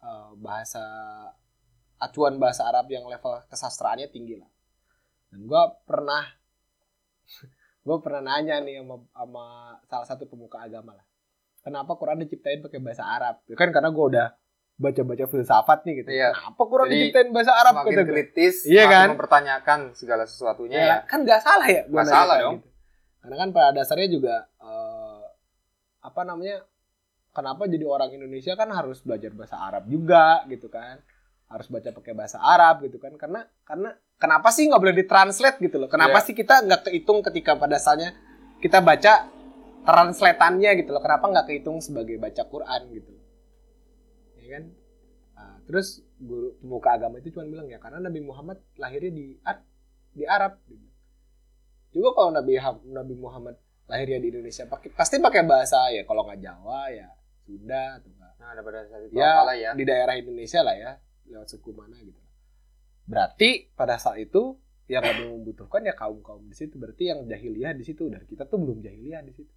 eh, bahasa acuan bahasa Arab yang level kesastraannya tinggi lah. Dan gua pernah gue pernah nanya nih sama, sama salah satu pemuka agama lah. Kenapa Quran diciptain pakai bahasa Arab? Ya kan karena gue udah baca-baca filsafat nih gitu. Iya. Kenapa Quran Jadi, diciptain bahasa Arab Semakin gitu? kritis, Iya kan? mempertanyakan segala sesuatunya Ya, ya. kan nggak salah ya? nanya salah dong. gitu. Karena kan pada dasarnya juga eh, apa namanya? Kenapa jadi orang Indonesia kan harus belajar bahasa Arab juga gitu kan? Harus baca pakai bahasa Arab gitu kan? Karena karena kenapa sih nggak boleh ditranslate gitu loh? Kenapa Iya. sih kita nggak kehitung ketika pada asalnya kita baca translatannya gitu loh? Kenapa nggak kehitung sebagai baca Quran gitu? Ya kan? Nah, terus guru pemuka agama itu cuma bilang ya karena Nabi Muhammad lahirnya di Ar- di Arab. Coba kalau Nabi Nabi Muhammad lahirnya di Indonesia pakai pasti pakai bahasa ya kalau nggak Jawa ya Sunda atau nggak Nah, ada pada saat itu ya, ya. di daerah Indonesia lah ya lewat suku mana gitu. Berarti pada saat itu yang lebih membutuhkan ya kaum kaum di situ. Berarti yang jahiliyah di situ dan kita tuh belum jahiliyah di situ.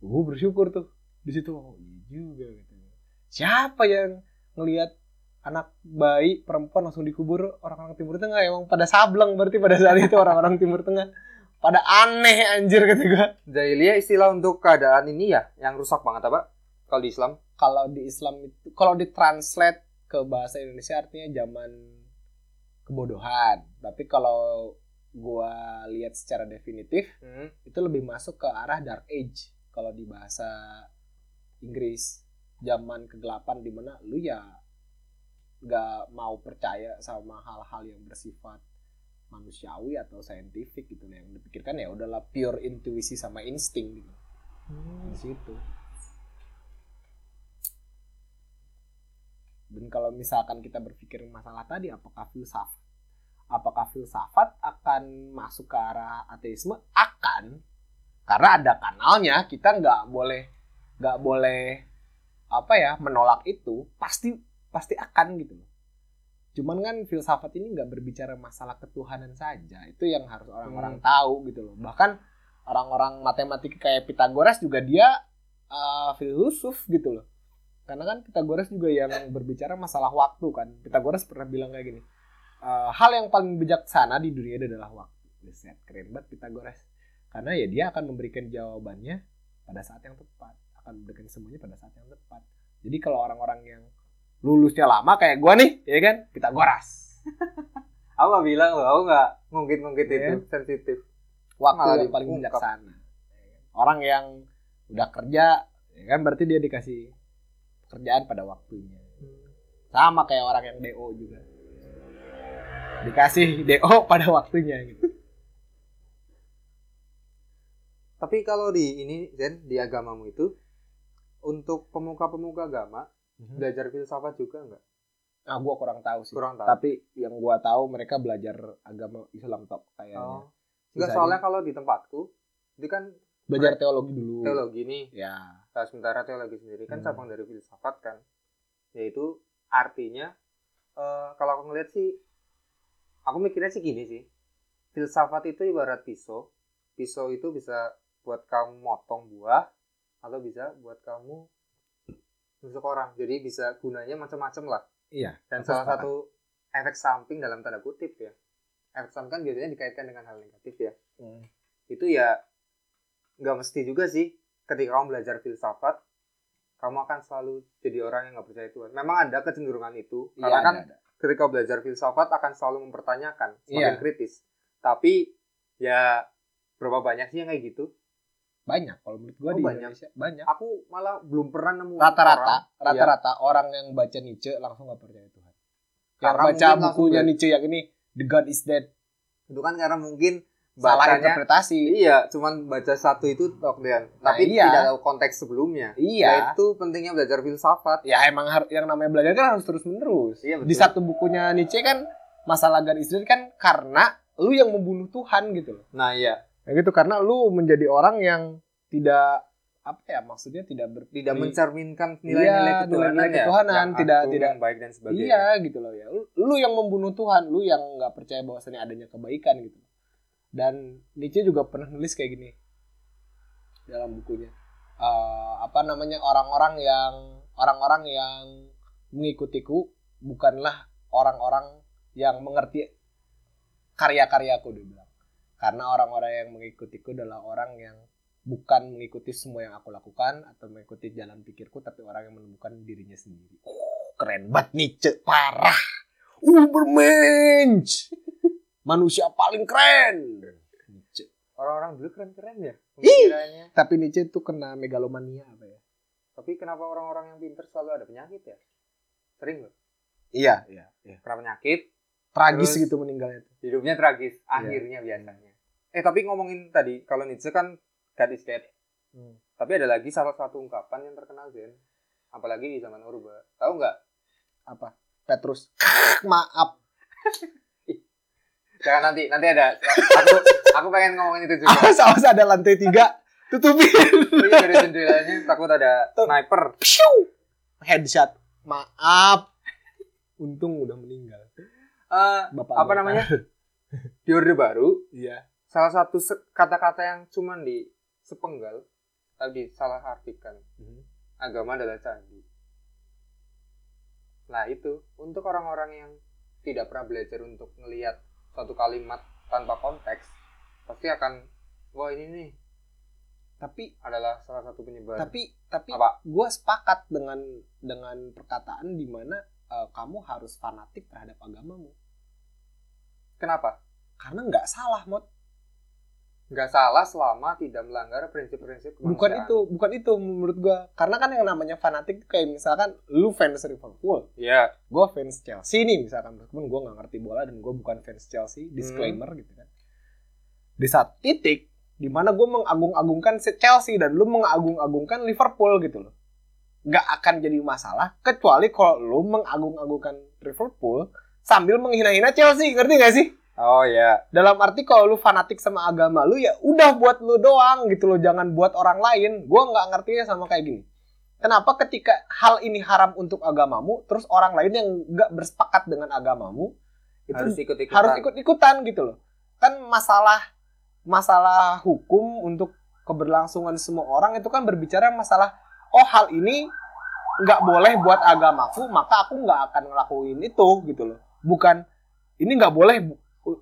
Gue bersyukur tuh di situ. Oh iya juga gitu. Siapa yang ngelihat anak bayi perempuan langsung dikubur orang-orang Timur Tengah emang pada sableng berarti pada saat itu orang-orang Timur Tengah pada aneh anjir kata gue. Jahiliyah istilah untuk keadaan ini ya, yang rusak banget apa? Kalau di Islam. kalau di Islam itu kalau ditranslate ke bahasa Indonesia artinya zaman kebodohan. Tapi kalau gua lihat secara definitif Hmm. itu lebih masuk ke arah dark age. Kalau di bahasa Inggris zaman kegelapan di mana lu ya nggak mau percaya sama hal-hal yang bersifat manusiawi atau saintifik gitu. Yang dipikirkan ya udahlah pure intuisi sama insting gitu. Di situ dan kalau misalkan kita berpikir masalah tadi apakah filsafat apakah filsafat akan masuk ke arah ateisme? Akan. Karena ada kanalnya kita nggak boleh nggak boleh apa ya menolak itu. Pasti pasti akan gitu loh. Cuman kan filsafat ini nggak berbicara masalah ketuhanan saja. Itu yang harus orang-orang tahu gitu loh. Bahkan orang-orang matematika kayak Pitagoras juga dia uh, filsuf gitu loh karena kan Pitagoras juga yang berbicara masalah waktu kan. Pitagoras pernah bilang kayak gini "Eh, hal yang paling bijaksana di dunia adalah waktu. Buset, keren banget Pitagoras karena ya dia akan memberikan jawabannya pada saat yang tepat. Akan memberikan semuanya pada saat yang tepat. Jadi kalau orang-orang yang lulusnya lama kayak gua nih ya kan? Pitagoras Aku gak bilang loh, aku gak ngungkit-ngungkit Iya. itu sensitif. waktu Malah yang paling bijaksana. Orang yang udah kerja ya kan? Berarti dia dikasih pekerjaan pada waktunya. Sama kayak orang yang DO juga. Dikasih DO pada waktunya gitu. Tapi kalau di ini Zen di agamamu itu untuk pemuka-pemuka agama belajar filsafat juga nggak? ah gua kurang tahu sih. Kurang tahu. tapi yang gua tahu mereka belajar agama Islam top kayaknya. Oh. Enggak soalnya kalau di tempatku itu kan belajar teologi dulu. teologi nih. ya Nah, sementara teologi sendiri kan Hmm. cabang dari filsafat kan. Yaitu artinya eh, kalau aku ngeliat sih aku mikirnya sih gini sih. Filsafat itu ibarat pisau. Pisau itu bisa buat kamu motong buah atau bisa buat kamu nusuk orang. Jadi bisa gunanya macam-macam lah. iya Dan salah sepakat. satu efek samping dalam tanda kutip ya. Efek samping kan biasanya dikaitkan dengan hal negatif ya. Hmm. Itu ya nggak mesti juga sih. Ketika kamu belajar filsafat, kamu akan selalu jadi orang yang nggak percaya Tuhan. Memang ada kecenderungan itu. Iya, Karena kan ada, ada. ketika belajar filsafat akan selalu mempertanyakan, semakin Iya. kritis. Tapi ya berapa banyak sih yang kayak gitu? banyak kalau menurut gua Oh, di banyak. Indonesia banyak Aku malah belum pernah nemu rata-rata orang- Iya. rata-rata orang yang baca Nietzsche langsung nggak percaya Tuhan yang Karena baca bukunya Nietzsche yang ini The God is Dead itu kan karena mungkin salah bacanya interpretasi. iya cuman baca satu itu tok dan Nah, tapi iya. tidak tahu konteks sebelumnya Iya. itu pentingnya belajar filsafat Ya emang yang namanya belajar kan harus terus menerus. Iya, betul. Di satu bukunya Nietzsche kan masalah gan Israel kan karena lu yang membunuh Tuhan gitu loh. nah iya Ya gitu karena lu menjadi orang yang tidak apa ya maksudnya tidak ber tidak Iya, mencerminkan nilai-nilai ketuhanan nilai-nilai ya ketuhanan, yang tidak- tidak- baik dan sebagainya Iya gitu loh ya. Lu, lu yang membunuh Tuhan, lu yang nggak percaya bahwasannya adanya kebaikan gitu. Dan Nietzsche juga pernah nulis kayak gini dalam bukunya. Eh, apa namanya orang-orang yang orang-orang yang mengikutiku bukanlah orang-orang yang mengerti karya-karyaku dia bilang. Karena orang-orang yang mengikutiku adalah orang yang bukan mengikuti semua yang aku lakukan atau mengikuti jalan pikirku tapi orang yang menemukan dirinya sendiri. Oh, keren banget Nietzsche, parah. Ubermensch. Manusia paling keren. Nietzsche. orang-orang dulu keren-keren ya pemikirannya Tapi Nietzsche itu kena megalomania apa ya? tapi kenapa orang-orang yang pinter selalu ada penyakit ya sering loh Iya, iya, iya. kena penyakit Tragis Terus- gitu meninggalnya. hidupnya tragis Iya. akhirnya biasanya eh tapi ngomongin tadi kalau Nietzsche kan God is dead Hmm. tapi ada lagi salah satu ungkapan yang terkenal Zen apalagi di zaman Urba tahu nggak Apa? Petrus. Maaf. Jangan nanti nanti ada aku aku pengen ngomongin itu juga Awas awas ada lantai tiga. Tutupin. Tapi dari jendelanya takut ada sniper Piu. Headshot. Maaf. Untung udah meninggal. Eh, Bapak apa namanya di orde baru Iya. salah satu kata-kata yang cuman di sepenggal tapi salah artikan agama adalah candi nah itu untuk orang-orang yang tidak pernah belajar untuk melihat suatu kalimat tanpa konteks pasti akan wah ini nih. Tapi adalah salah satu penyebar tapi tapi apa? gue sepakat dengan dengan perkataan di mana eh, kamu harus fanatik terhadap agamamu. Kenapa? Karena nggak salah mod nggak salah selama tidak melanggar prinsip-prinsip bukan itu bukan itu menurut gue karena kan yang namanya fanatik kayak misalkan lu fans Liverpool. Ya gue fans Chelsea nih misalkan. Meskipun gue nggak ngerti bola dan gue bukan fans Chelsea. Disclaimer gitu kan. Di saat titik di mana gue mengagung-agungkan si Chelsea dan lu mengagung-agungkan Liverpool gitu loh. Nggak akan jadi masalah kecuali kalau lu mengagung-agungkan Liverpool sambil menghina-hina Chelsea. Ngerti gak sih oh ya dalam arti kalau lu fanatik sama agama lu ya udah buat lu doang gitu loh jangan buat orang lain. Gue nggak ngertinya sama kayak gini. Kenapa ketika hal ini haram untuk agamamu terus orang lain yang nggak bersepakat dengan agamamu itu harus ikut-ikutan. harus ikut-ikutan gitu loh. Kan masalah masalah hukum untuk keberlangsungan semua orang itu kan berbicara masalah oh hal ini nggak boleh buat agamaku maka aku nggak akan ngelakuin itu gitu loh. Bukan ini nggak boleh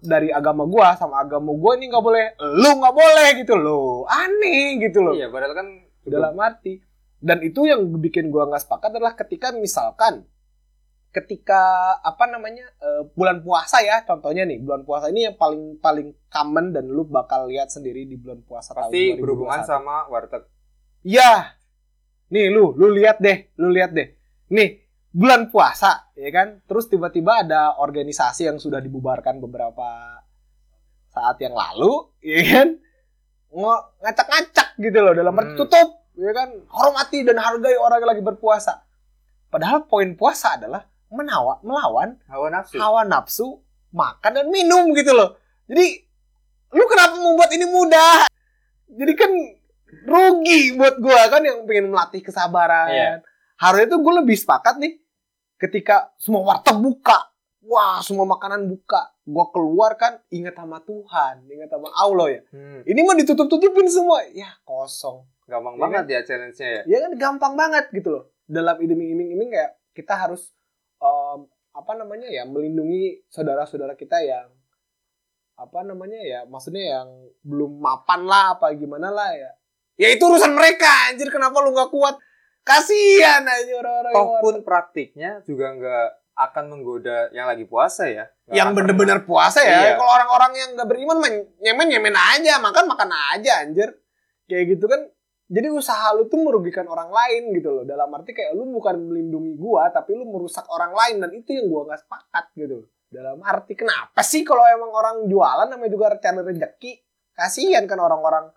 dari agama gua sama agama gua ini nggak boleh lu nggak boleh gitu loh aneh gitu loh iya padahal kan dalam arti dan itu yang bikin gua nggak sepakat adalah ketika misalkan ketika apa namanya eh, bulan puasa ya contohnya nih bulan puasa ini yang paling paling common dan lu bakal lihat sendiri di bulan puasa pasti tahun 2021. berhubungan sama warteg Iya. Nih lu, lu lihat deh, lu lihat deh. Nih, bulan puasa, ya kan? Terus tiba-tiba ada organisasi yang sudah dibubarkan beberapa saat yang lalu, ya kan? Ngacak-ngacak gitu loh dalam arti Hmm. tutup, ya kan? Hormati dan hargai orang yang lagi berpuasa. Padahal poin puasa adalah menawa, melawan hawa nafsu hawa nafsu makan dan minum gitu loh. Jadi lu kenapa membuat ini mudah? Jadi kan rugi buat gua kan yang pengen melatih kesabaran. Iya. Harusnya tuh gue lebih sepakat nih ketika semua warteg buka. Wah, semua makanan buka. Gua keluar kan ingat sama Tuhan, ingat sama Allah ya. Hmm, Ini mah ditutup-tutupin semua. Ya, kosong. gampang Iya banget ya challenge-nya ya Ya kan gampang banget gitu loh. Dalam iming-iming kayak kita harus em, apa namanya ya melindungi saudara-saudara kita yang apa namanya ya maksudnya yang belum mapan lah apa gimana lah ya. Ya itu urusan mereka anjir kenapa lu nggak kuat? Kasihan aja orang-orang toh pun praktiknya juga nggak akan menggoda yang lagi puasa ya Nggak yang bener-bener puasa ya. Iya. Kalau orang-orang yang nggak beriman mah nyemen-nyemen aja, makan makan aja anjir. Kayak gitu kan. Jadi usaha lu tuh merugikan orang lain gitu loh. Dalam arti kayak lu bukan melindungi gua, tapi lu merusak orang lain dan itu yang gua nggak sepakat gitu loh. dalam arti kenapa sih kalau emang orang jualan namanya juga cari rezeki kasihan kan orang-orang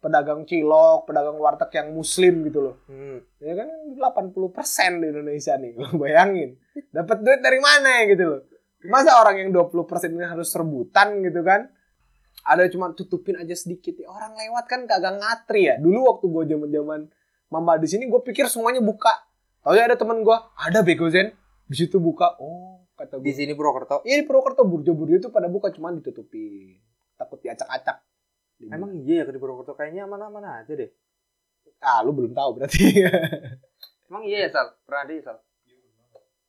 pedagang cilok pedagang warteg yang muslim gitu loh. Hmm. ya kan 80% di Indonesia nih lo bayangin. Dapat duit dari mana ya gitu loh. Masa orang yang 20% ini harus rebutan gitu kan? Ada cuma tutupin aja sedikit. Ya orang lewat kan kagak ngatri ya. Dulu waktu gue zaman zaman mama di sini gue pikir semuanya buka. Tahu ya ada teman gue ada bego zen. Di situ buka. Oh kata Di gue sini Purwokerto. iya di Purwokerto. Burjo-burjo itu pada buka cuma ditutupin. Takut diacak-acak Emang iya ya di Purwokerto kayaknya aman-aman aja deh. ah lu belum tahu berarti Emang iya ya Sal? Pernah ada ya Sal?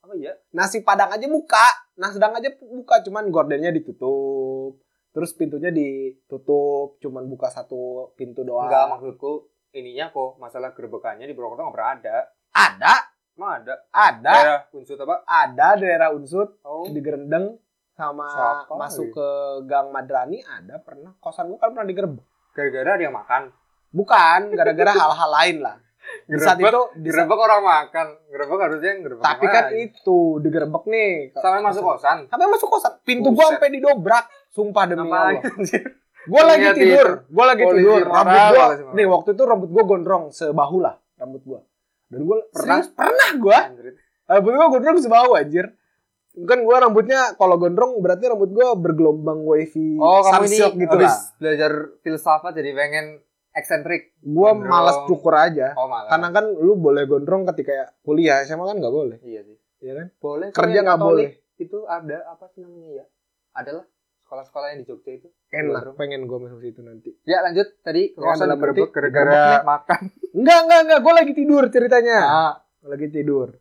Apa iya? nasi padang aja buka nah sedang aja buka cuman gordennya ditutup terus pintunya ditutup cuman buka satu pintu doang Enggak maksudku ininya kok masalah gerbekannya di Purwokerto nggak pernah ada. ada Emang ada? ada Daerah unsur apa? ada daerah unsut Oh. di Gerendeng sama Siapa masuk lagi? ke Gang Madrani ada pernah kosan gua kan pernah digerebek Gara-gara dia makan. bukan gara-gara hal-hal lain lah di saat itu di saat- Gerebek orang makan. Gerebek harusnya yang gerebek tapi kan lain. itu digerebek nih sampai masuk kosan. sampai masuk kosan pintu gua Buset. sampai didobrak sumpah demi Ngapain? Allah Gue lagi tidur, gue lagi Polisi tidur. Rambut gue, nih waktu itu rambut gue gondrong sebahu lah rambut gue. Dan gue Pernah? serius, pernah gue. Rambut gue gondrong sebahu anjir. Kan gue rambutnya kalau gondrong berarti rambut gue bergelombang wavy. Oh, kamu ini sunsilk gitu lah. belajar filsafat jadi pengen eksentrik. Gue malas cukur aja. Oh, malah. Karena kan lu boleh gondrong ketika kuliah, SMA kan nggak boleh, iya sih. ya kan? Boleh. Kerja nggak boleh. Itu ada apa sih namanya ya? Adalah sekolah-sekolah yang di Jogja itu. Enak, Gondrong. pengen gue masuk situ nanti. Ya lanjut tadi Ya, digerebek arti gara-gara makan. Enggak, enggak, enggak. Gue lagi tidur ceritanya. Ah, lagi tidur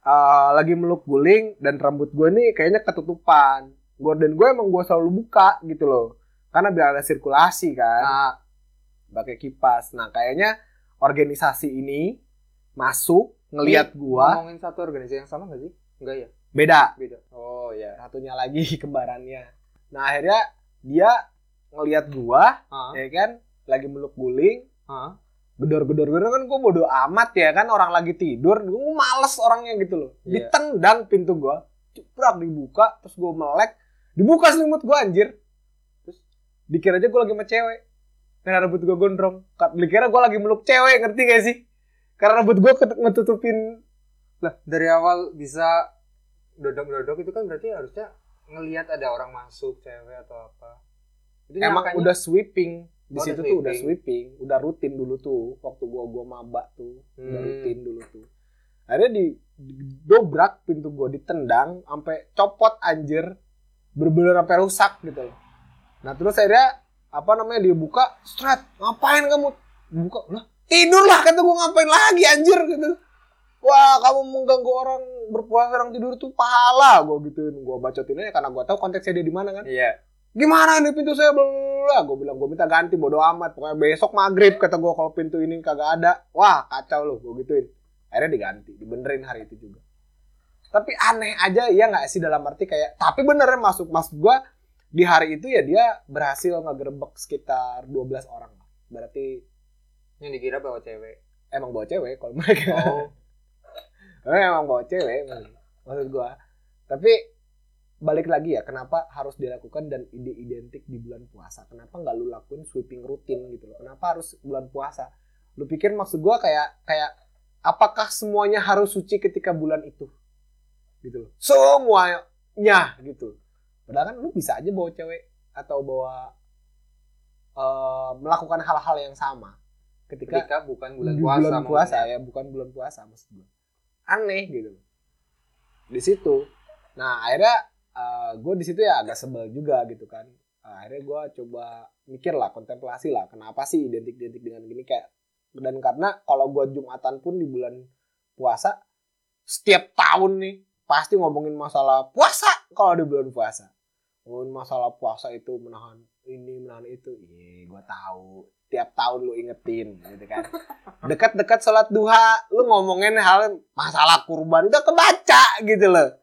Eh, lagi meluk guling dan rambut gue nih kayaknya ketutupan. Gorden gue emang gue selalu buka gitu loh. Karena biar ada sirkulasi kan. Nah, pakai kipas. Nah kayaknya organisasi ini masuk ngelihat gue ngomongin satu organisasi yang sama gak sih? Enggak ya? beda. Beda. Oh ya. satunya lagi kembarannya. Nah akhirnya dia ngelihat gue Ah, ya kan? Lagi meluk guling ah. gedor-gedor-gedor kan gue bodo amat ya kan orang lagi tidur gue males orangnya gitu loh Iya. ditendang pintu gue ceprak dibuka terus gue melek dibuka selimut gue anjir terus dikira aja gue lagi sama cewek karena rambut gue gondrong dikira gue lagi meluk cewek ngerti gak sih karena rambut gue ngetutupin Lah, dari awal bisa dodok-dodok itu kan berarti harusnya ngelihat ada orang masuk cewek atau apa. Itu emang nyangkanya- udah sweeping di Oh, situ udah tuh udah sweeping. udah rutin dulu tuh waktu gua gua maba tuh udah Hmm. rutin dulu tuh. Akhirnya di, dobrak pintu gua ditendang sampai copot anjir. Bener-bener sampai rusak gitu. Loh nah terus akhirnya apa namanya dia buka stret ngapain kamu? Buka lah tidur lah kata gua ngapain lagi anjir gitu. Wah kamu mengganggu orang berpuasa orang tidur tuh pahala gua gituin. Gua bacotin aja karena gua tahu konteksnya dia di mana kan. Iya. gimana ini pintu saya? Belum gue bilang gue minta ganti bodo amat. Pokoknya besok maghrib kata gue kalau pintu ini kagak ada. Wah kacau loh gue gituin. Akhirnya diganti dibenerin hari itu juga. Tapi aneh aja ya nggak sih dalam arti kayak tapi bener masuk masuk gue di hari itu ya dia berhasil ngegerebek sekitar 12 orang. Berarti Yang dikira bawa cewek. emang bawa cewek kalau mereka. Oh. Emang bawa cewek maksud gua. Tapi balik lagi ya kenapa harus dilakukan dan ide identik di bulan puasa? Kenapa nggak lu lakuin sweeping rutin gitu loh? Kenapa harus bulan puasa? Lu pikir maksud gua kayak kayak apakah semuanya harus suci ketika bulan itu? Gitu loh. Semuanya gitu. Padahal kan lu bisa aja bawa cewek atau bawa eh, melakukan hal-hal yang sama ketika Ketika bukan bulan puasa. bulan puasa ya bukan bulan puasa maksud gue aneh gitu di situ. Nah akhirnya gue di situ ya agak sebel juga gitu kan. Nah, akhirnya gue coba mikir lah kontemplasi lah kenapa sih identik identik dengan gini kayak. Dan karena kalau gue jumatan pun di bulan puasa setiap tahun nih pasti ngomongin masalah puasa kalau di bulan puasa. Ngomongin masalah puasa itu menahan ini menahan itu. Iya gue tahu. Tiap tahun lu ingetin gitu kan. Dekat-dekat sholat duha lu ngomongin hal masalah kurban udah kebaca gitu loh.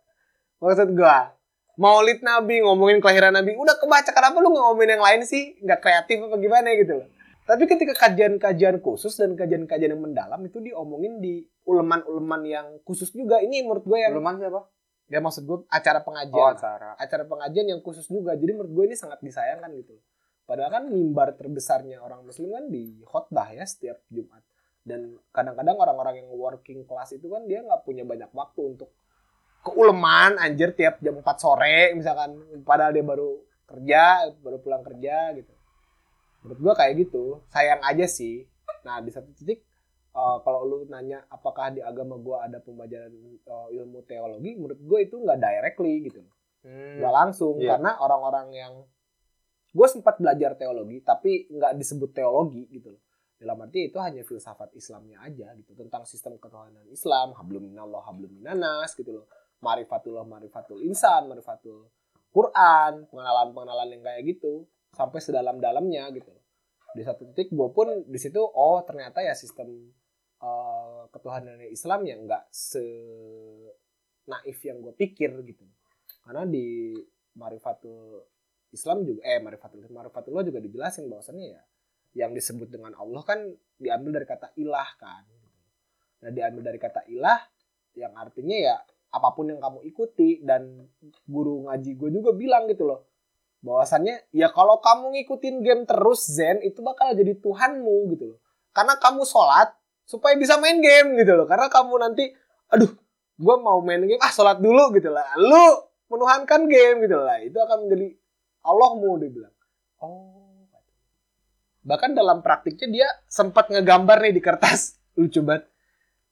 Maksud gua maulid nabi ngomongin kelahiran nabi udah kebaca kenapa lu ngomongin yang lain sih nggak kreatif apa gimana gitu loh tapi ketika kajian-kajian khusus dan kajian-kajian yang mendalam itu diomongin di uleman-uleman yang khusus juga ini menurut gue yang Uleman siapa? Ya maksud gue acara Oh, pengajian. acara. acara pengajian yang khusus juga. Jadi menurut gue ini sangat disayangkan gitu. Padahal kan mimbar terbesarnya orang muslim kan di khotbah ya setiap Jumat. Dan kadang-kadang orang-orang yang working class itu kan dia nggak punya banyak waktu untuk keuleman anjir tiap jam 4 sore misalkan padahal dia baru kerja, baru pulang kerja gitu. Menurut gue kayak gitu. Sayang aja sih. Nah, di satu titik eh, kalau lu nanya apakah di agama gue ada pembelajaran eh, ilmu teologi, menurut gue itu nggak directly gitu Hmm. nggak langsung Iya. karena orang-orang yang gue sempat belajar teologi tapi nggak disebut teologi gitu loh dalam arti itu hanya filsafat Islamnya aja gitu tentang sistem ketuhanan Islam hablum minallah hablum minanas gitu loh marifatullah marifatul insan marifatul Quran pengenalan pengenalan yang kayak gitu sampai sedalam-dalamnya gitu. Di satu titik gue pun di situ oh ternyata ya sistem eh, ketuhanan Islam yang nggak se naif yang gue pikir gitu. Karena di Marifatul Islam juga eh Marifatul Marifatullah juga dijelasin bahwasannya ya yang disebut dengan Allah kan diambil dari kata ilah kan. Nah diambil dari kata ilah yang artinya ya apa pun yang kamu ikuti dan guru ngaji gue juga bilang gitu loh. Bahwasannya ya kalau kamu ngikutin game terus Zen itu bakal jadi Tuhanmu gitu loh. Karena kamu sholat supaya bisa main game gitu loh. Karena kamu nanti aduh gue mau main game ah sholat dulu gitu lah. Lu menuhankan game gitu lah. Itu akan menjadi Allahmu dia bilang. Oh. Bahkan dalam praktiknya dia sempat ngegambar nih di kertas. Lucu banget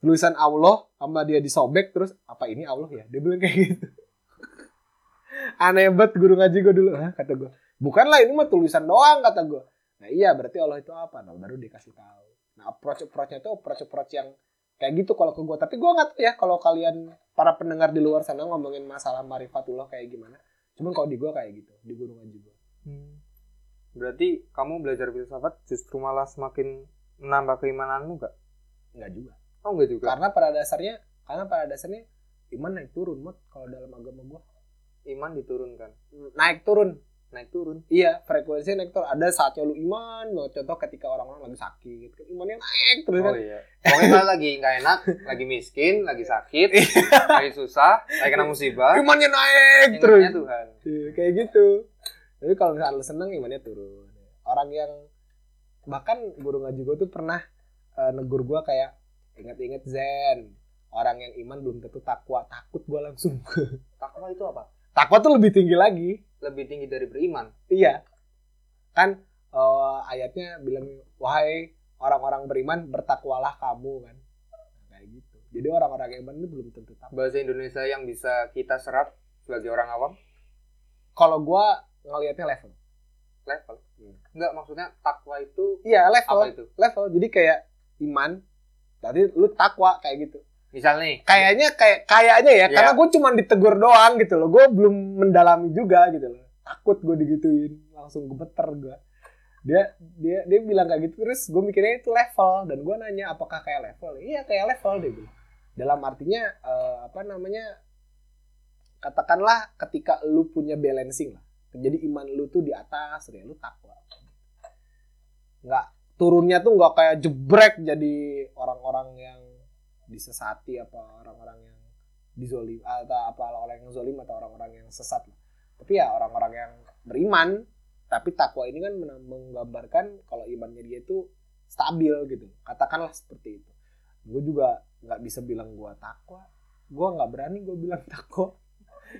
tulisan Allah sama dia disobek terus apa ini Allah ya? Dia bilang kayak gitu. Aneh banget guru ngaji gue dulu Hah? kata gue bukanlah ini mah tulisan doang kata gue nah iya berarti Allah itu apa? Nah baru dikasih tahu. Nah approach approachnya itu approach approach yang kayak gitu kalau ke gue tapi gue nggak tahu ya kalau kalian para pendengar di luar sana ngomongin masalah marifatullah kayak gimana. Cuman kalau di gue kayak gitu di guru ngaji gue Hmm. Berarti kamu belajar filsafat justru malah semakin menambah keimananmu gak? nggak juga Oh enggak juga. karena pada dasarnya karena pada dasarnya iman naik turun mot kalau dalam agama gue Iman diturunkan. naik turun Naik turun. iya frekuensinya naik turun ada saatnya lu iman contoh ketika orang-orang lagi sakit kan imannya naik terus Oh kan iya. Pokoknya lagi nggak enak, lagi miskin, lagi sakit, lagi susah, lagi kena musibah, imannya naik terus ingatnya Tuhan. Iya, kayak gitu. Tapi kalau misalnya lu seneng imannya turun. Orang yang bahkan guru ngaji gue tuh pernah eh, negur gue kayak inget-inget Zen. Orang yang iman belum tentu takwa. Takut gue langsung. Takwa itu apa? takwa tuh lebih tinggi lagi. Lebih tinggi dari beriman. Iya. Kan eh, ayatnya bilang wahai orang-orang beriman bertakwalah kamu kan. Nah, kayak gitu. Jadi orang-orang yang iman itu belum tentu takwa. Bahasa Indonesia yang bisa kita serap sebagai orang awam Kalau gue ngelihatnya level. level. Enggak maksudnya takwa itu Iya level. apa itu? level jadi kayak iman tadi lu takwa kayak gitu. Misal nih, kayaknya kayak kayaknya ya Iya. karena gue cuma ditegur doang gitu loh. Gue belum mendalami juga gitu loh. Takut gue digituin langsung gemeter gue dia dia dia bilang kayak gitu terus gue mikirnya itu level dan gue nanya apakah kayak level? Iya kayak level dia bilang. Dalam artinya eh, apa namanya katakanlah ketika lu punya balancing lah. Jadi iman lu tuh di atas ya lu takwa. Nggak turunnya tuh nggak kayak jebrek jadi orang-orang yang disesati apa orang-orang yang dizolim atau apa orang yang zolim atau orang-orang yang sesat lah. Tapi ya orang-orang yang beriman tapi takwa ini kan men- menggambarkan kalau imannya dia itu stabil gitu. Katakanlah seperti itu. Gue juga nggak bisa bilang gue takwa. Gue nggak berani gue bilang takwa.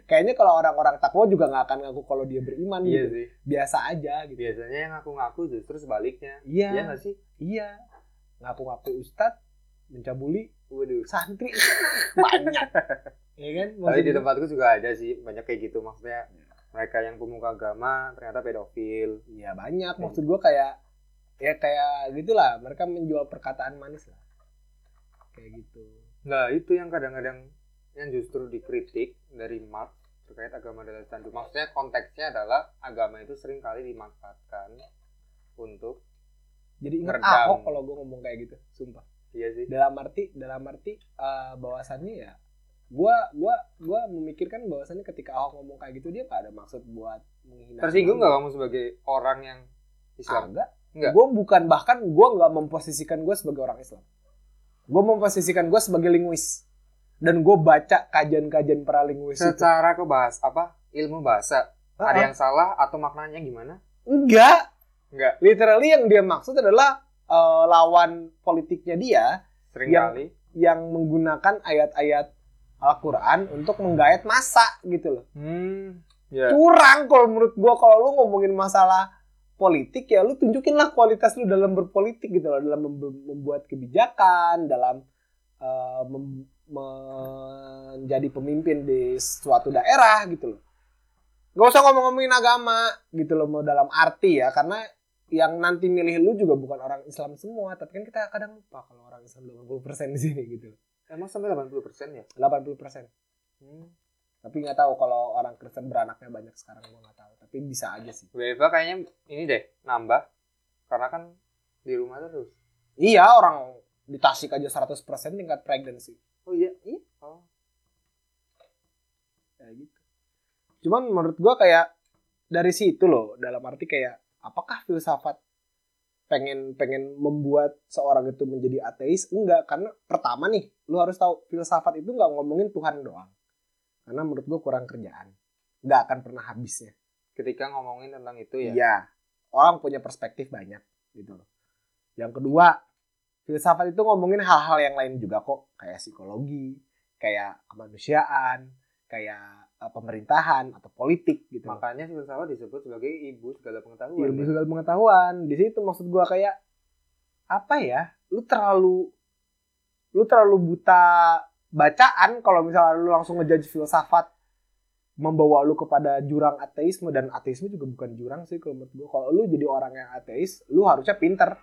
Kayaknya kalau orang-orang takwa juga nggak akan ngaku kalau dia beriman iya gitu. sih. Biasa aja gitu. Biasanya yang ngaku-ngaku justru sebaliknya. Iya. Iya nggak sih? Iya. Ngaku-ngaku ustad mencabuli Waduh. santri banyak. ya kan? Tapi di Maksudnya- tempatku juga ada sih banyak kayak gitu maksudnya mereka yang pemuka agama ternyata pedofil. Iya banyak. Maksud gue kayak ya kayak gitulah. Mereka menjual perkataan manis lah. Kayak gitu. Nah itu yang kadang-kadang yang justru dikritik dari Marx terkait agama adalah candu. Maksudnya konteksnya adalah agama itu sering kali dimanfaatkan untuk Jadi ingat. Ahok kalau gue ngomong kayak gitu, sumpah. iya sih. Dalam arti dalam arti eh, bahwasannya ya gua gua gua memikirkan bahwasannya ketika Ahok ngomong kayak gitu dia gak ada maksud buat menghina. Tersinggung nggak kamu sebagai orang yang Ah, Islam? enggak. Enggak. Gue bukan bahkan gue nggak memposisikan gue sebagai orang Islam. Gue memposisikan gue sebagai linguis. Dan gue baca kajian-kajian paralinguis itu. Secara kebahas apa? Ilmu bahasa. Ah, Ada yang salah atau maknanya gimana? Enggak, Enggak. literally yang dia maksud adalah eh, lawan politiknya dia Sering Yang- kali. yang menggunakan ayat-ayat Al-Quran untuk menggait masa gitu loh. Hmm. Ya. Curang kalau menurut gua kalau lu ngomongin masalah politik ya lu tunjukin lah kualitas lu dalam berpolitik gitu loh, dalam mem- membuat kebijakan, dalam eh, mem- menjadi pemimpin di suatu daerah gitu loh. Gak usah ngomong-ngomongin agama gitu loh, mau dalam arti ya, karena yang nanti milih lu juga bukan orang Islam semua, tapi kan kita kadang lupa kalau orang Islam 80% di sini gitu loh. Emang sampai 80% ya? 80%. Hmm. Tapi nggak tahu kalau orang Kristen beranaknya banyak sekarang gua nggak tahu. Tapi bisa aja sih. WFA kayaknya ini deh nambah karena kan di rumah terus. Iya orang di Tasik aja 100% tingkat pregnancy. Oh iya. Iya. Oh. Kayak gitu. Cuman menurut gua kayak dari situ loh dalam arti kayak apakah filsafat pengen pengen membuat seorang itu menjadi ateis enggak karena pertama nih lu harus tahu filsafat itu nggak ngomongin Tuhan doang karena menurut gua kurang kerjaan nggak akan pernah habisnya Ketika ngomongin tentang itu ya. Iya. Orang punya perspektif banyak gitu loh. Yang kedua, filsafat itu ngomongin hal-hal yang lain juga kok, kayak psikologi, kayak kemanusiaan, kayak eh, pemerintahan atau politik gitu. Makanya filsafat disebut sebagai ibu segala pengetahuan. Ilmu ya. segala pengetahuan. Di situ maksud gua kayak apa ya? Lu terlalu lu terlalu buta bacaan kalau misalnya lu langsung ngejudge filsafat membawa lu kepada jurang ateisme dan ateisme juga bukan jurang sih kalau menurut gua. Kalau lu jadi orang yang ateis, lu harusnya pinter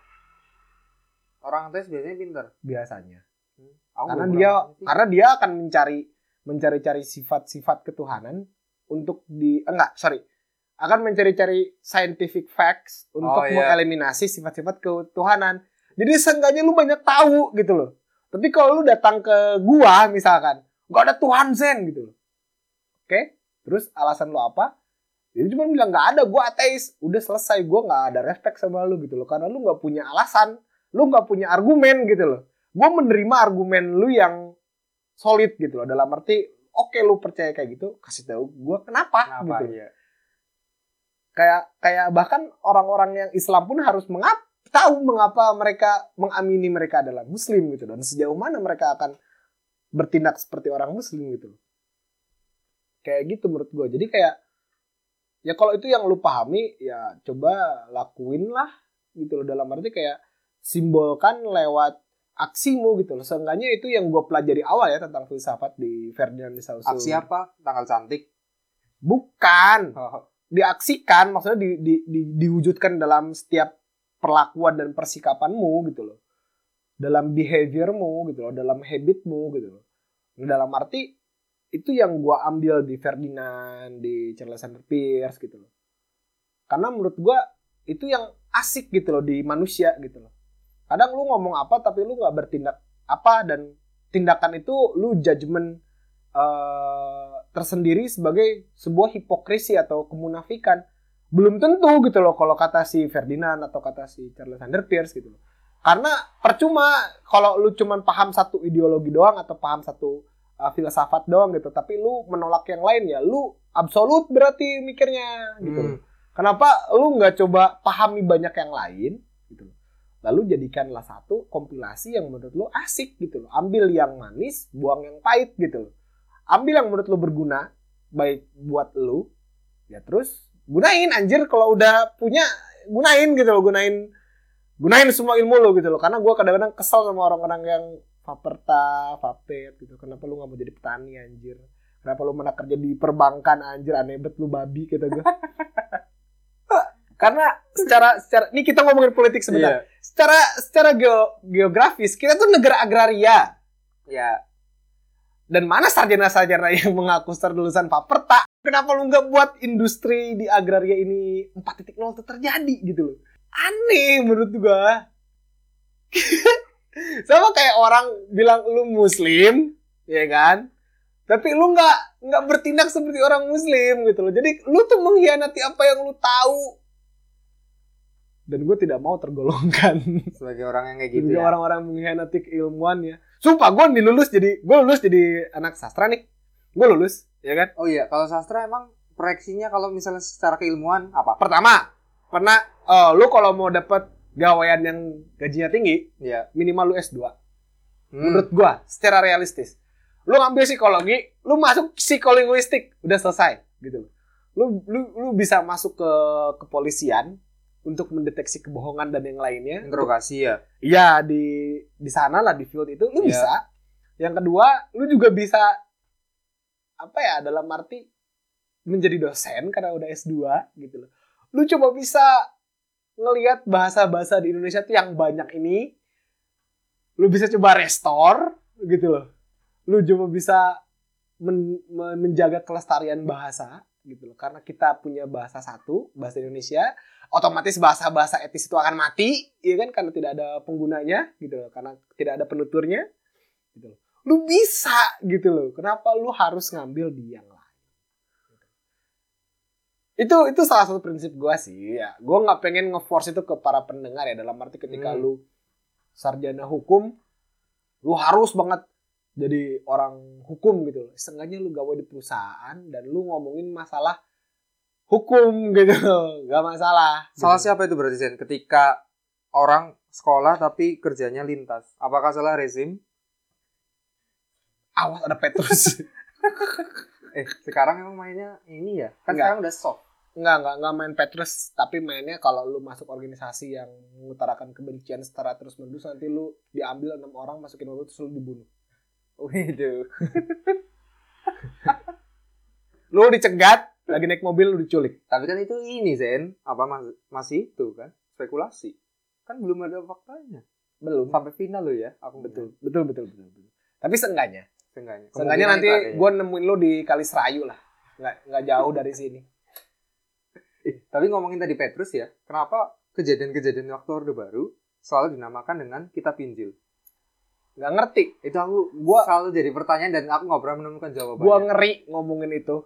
Orang ateis biasanya pintar. biasanya. Hmm. Aku karena dia sih. karena dia akan mencari mencari-cari sifat-sifat ketuhanan untuk di eh, enggak sorry akan mencari-cari scientific facts untuk Oh, iya. mengeliminasi sifat-sifat ketuhanan jadi seenggaknya lu banyak tahu gitu loh tapi kalau lu datang ke gua misalkan nggak ada Tuhan Zen gitu loh oke terus alasan lu apa dia cuma bilang nggak ada gua ateis udah selesai gua nggak ada respect sama lu gitu loh karena lu nggak punya alasan lu nggak punya argumen gitu loh. Gue menerima argumen lu yang solid gitu loh. Dalam arti oke lu percaya kayak gitu kasih tahu gue kenapa, Kenapa gitu. ya? kayak kayak bahkan orang-orang yang Islam pun harus mengap tahu mengapa mereka mengamini mereka adalah Muslim gitu dan sejauh mana mereka akan bertindak seperti orang Muslim gitu loh. kayak gitu menurut gue jadi kayak ya kalau itu yang lu pahami ya coba lakuin lah gitu loh. Dalam arti kayak simbolkan lewat aksimu gitu loh. Seenggaknya itu yang gue pelajari awal ya tentang filsafat di Ferdinand de Saussure. Aksi apa? Tanggal cantik. bukan. Oh. diaksikan maksudnya di, di, di- diwujudkan dalam setiap perlakuan dan persikapanmu gitu loh. Dalam behaviormu gitu loh dalam habitmu gitu loh. Nah, dalam arti itu yang gua ambil di Ferdinand di Charles Sanders Peirce gitu loh. Karena menurut gua itu yang asik gitu loh di manusia gitu loh kadang lu ngomong apa tapi lu nggak bertindak apa dan tindakan itu lu judgement eh, tersendiri sebagai sebuah hipokrisi atau kemunafikan belum tentu gitu loh kalau kata si Ferdinand atau kata si Charles Sanders Peirce gitu loh karena percuma kalau lu cuman paham satu ideologi doang atau paham satu uh, filsafat doang gitu tapi lu menolak yang lain ya lu absolut berarti mikirnya gitu. Hmm. Kenapa lu nggak coba pahami banyak yang lain. Lalu jadikanlah satu kompilasi yang menurut lu asik gitu loh. Ambil yang manis, buang yang pahit gitu loh. Ambil yang menurut lu berguna, baik buat lu, ya terus gunain anjir kalau udah punya gunain gitu loh, gunain gunain semua ilmu lo gitu loh. Karena gua kadang-kadang kesel sama orang-orang yang faperta, vapet gitu. Kenapa lu nggak mau jadi petani anjir? Kenapa lu mana kerja di perbankan anjir aneh bet lu babi kata gue. Karena secara secara ini kita ngomongin politik sebentar. Iya. Secara secara geo- geografis kita tuh negara agraria. Ya. Dan mana sarjana-sarjana yang mengaku lulusan Paperta? Kenapa lu nggak buat industri di agraria ini 4.0 itu terjadi gitu loh? Aneh menurut gua. Sama kayak orang bilang lu muslim, ya kan? Tapi lu nggak nggak bertindak seperti orang muslim gitu loh. Jadi lu tuh mengkhianati apa yang lu tahu. Dan gue tidak mau tergolongkan Sebagai orang yang kayak gitu Juga ya. orang-orang mengkhianati keilmuan ya. Sumpah gue nih lulus jadi gue lulus jadi anak sastra nih. Gue lulus, ya kan? Oh iya, kalau sastra emang proyeksinya kalau misalnya secara keilmuan apa? Pertama, pernah oh, lu kalau mau dapet gawean yang gajinya tinggi, Iya. minimal lu S2. Hmm. Menurut gua, secara realistis. Lu ngambil psikologi, lu masuk psikolinguistik, udah selesai gitu. Lu lu lu bisa masuk ke kepolisian untuk mendeteksi kebohongan dan yang lainnya. interogasi ya. Iya, di di sana lah di field itu lu Iya. bisa. Yang kedua, lu juga bisa apa ya dalam arti menjadi dosen karena udah S2 gitu loh. Lu coba bisa ngelihat bahasa-bahasa di Indonesia tuh yang banyak ini. Lu bisa coba restore gitu loh. Lu coba bisa men- men- menjaga kelestarian bahasa gitu loh. Karena kita punya bahasa satu, bahasa Indonesia, otomatis bahasa-bahasa etis itu akan mati, ya kan karena tidak ada penggunanya gitu loh, karena tidak ada penuturnya gitu loh. Lu bisa gitu loh. Kenapa lu harus ngambil di yang lain? Itu itu salah satu prinsip gua sih ya. Gua nggak pengen nge-force itu ke para pendengar ya dalam arti ketika Hmm. lu sarjana hukum lu harus banget jadi orang hukum gitu loh. Setengahnya lu gawe di perusahaan dan lu ngomongin masalah hukum gitu. Gak masalah. Salah gitu. siapa itu berarti Zen? Ketika orang sekolah tapi kerjanya lintas. Apakah salah rezim? Awas ada Petrus. Eh, sekarang emang mainnya ini ya. Kan Enggak. sekarang udah soft. Enggak, enggak, enggak main Petrus, tapi mainnya kalau lu masuk organisasi yang mengutarakan kebencian secara terus menerus nanti lu diambil enam orang masukin mobil terus lu dibunuh. Waduh. Lu dicegat, lagi naik mobil lu diculik. Tapi kan itu ini Zen. Apa mas- masih itu kan? Spekulasi. Kan belum ada faktanya. Belum. Sampai final lo ya. Aku Betul, betul, betul, betul. betul. Tapi seenggaknya, Seenggaknya. seenggaknya nanti gue nemuin lu di Kali Serayu lah. Nggak, nggak jauh dari sini. Eh, tapi ngomongin tadi Petrus ya, kenapa kejadian-kejadian waktu Orde Baru selalu dinamakan dengan kitab Injil? Nggak ngerti. Itu aku Gua, selalu jadi pertanyaan dan aku nggak pernah menemukan jawabannya. gua ngeri ngomongin itu.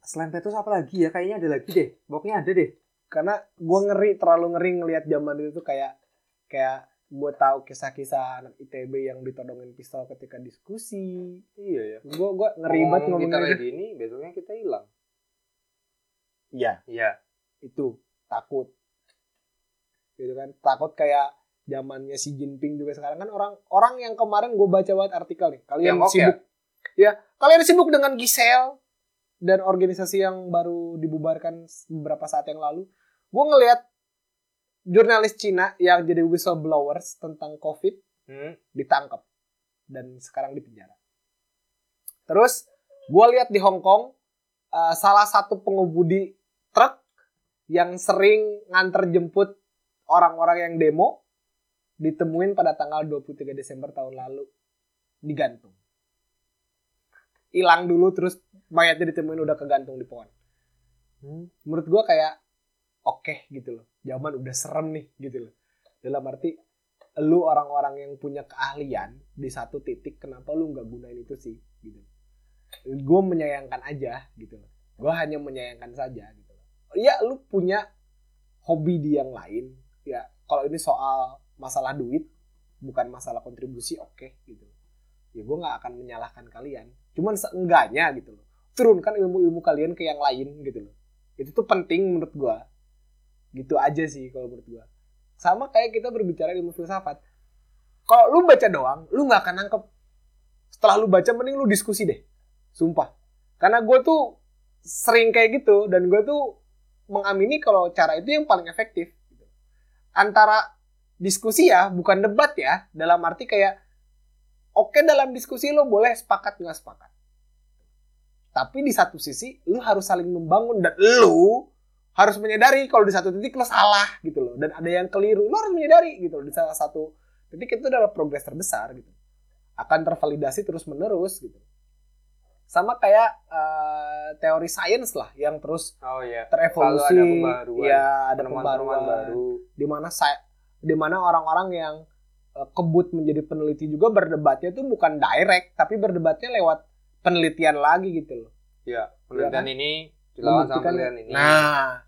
Selain Petrus apa lagi ya? Kayaknya ada lagi deh. Pokoknya ada deh. Karena gua ngeri, terlalu ngeri ngelihat zaman itu tuh kayak, kayak gue tahu kisah-kisah anak ITB yang ditodongin pistol ketika diskusi. Iya ya. Gue gua ngeri banget Ngomong kita ngomongin kayak gini, besoknya kita hilang. Iya, Iya. itu takut. Gitu kan, takut kayak zamannya si Jinping juga sekarang kan orang orang yang kemarin gue baca banget artikel nih. Kalian Tiongkok sibuk ya? kalian sibuk dengan Gisel dan organisasi yang baru dibubarkan beberapa saat yang lalu. Gue ngelihat jurnalis Cina yang jadi whistleblowers tentang COVID Hmm. ditangkap dan sekarang di penjara. Terus gue lihat di Hong Kong uh, salah satu pengemudi truk yang sering nganter jemput orang-orang yang demo ditemuin pada tanggal 23 Desember tahun lalu digantung. Hilang dulu terus mayatnya ditemuin udah kegantung di pohon. Hmm. Menurut gue kayak oke gitu loh. Zaman udah serem nih gitu loh. Dalam arti lu orang-orang yang punya keahlian di satu titik kenapa lu nggak gunain itu sih gitu gue menyayangkan aja gitu loh gue hanya menyayangkan saja gitu loh ya lu punya hobi di yang lain ya kalau ini soal masalah duit bukan masalah kontribusi oke gitu. Ya gue nggak akan menyalahkan kalian. Cuman seenggaknya gitu loh. Turunkan ilmu-ilmu kalian ke yang lain gitu loh. Itu tuh penting menurut gue gitu aja sih kalau menurut gue sama kayak kita berbicara ilmu filsafat. Kalau lu baca doang lu nggak akan nangkep. Setelah lu baca mending lu diskusi deh. Sumpah. Karena gue tuh sering kayak gitu dan gue tuh mengamini kalau cara itu yang paling efektif. Antara diskusi ya bukan debat ya. Dalam arti kayak oke dalam diskusi lo boleh sepakat nggak sepakat. Tapi di satu sisi lu harus saling membangun dan lu harus menyadari kalau di satu titik lo salah gitu loh. Dan ada yang keliru lo harus menyadari gitu loh. Di salah satu titik itu adalah progres terbesar gitu. Akan tervalidasi terus menerus gitu. Sama kayak eh, teori sains lah yang terus Oh iya. terevolusi. Selalu ada pembaruan. ya ada pembaruan baru. di mana di mana orang-orang yang eh, kebut menjadi peneliti juga berdebatnya tuh bukan direct tapi berdebatnya lewat penelitian lagi gitu loh Iya. Penelitian kan? ini dilawan sama penelitian ini. Nah,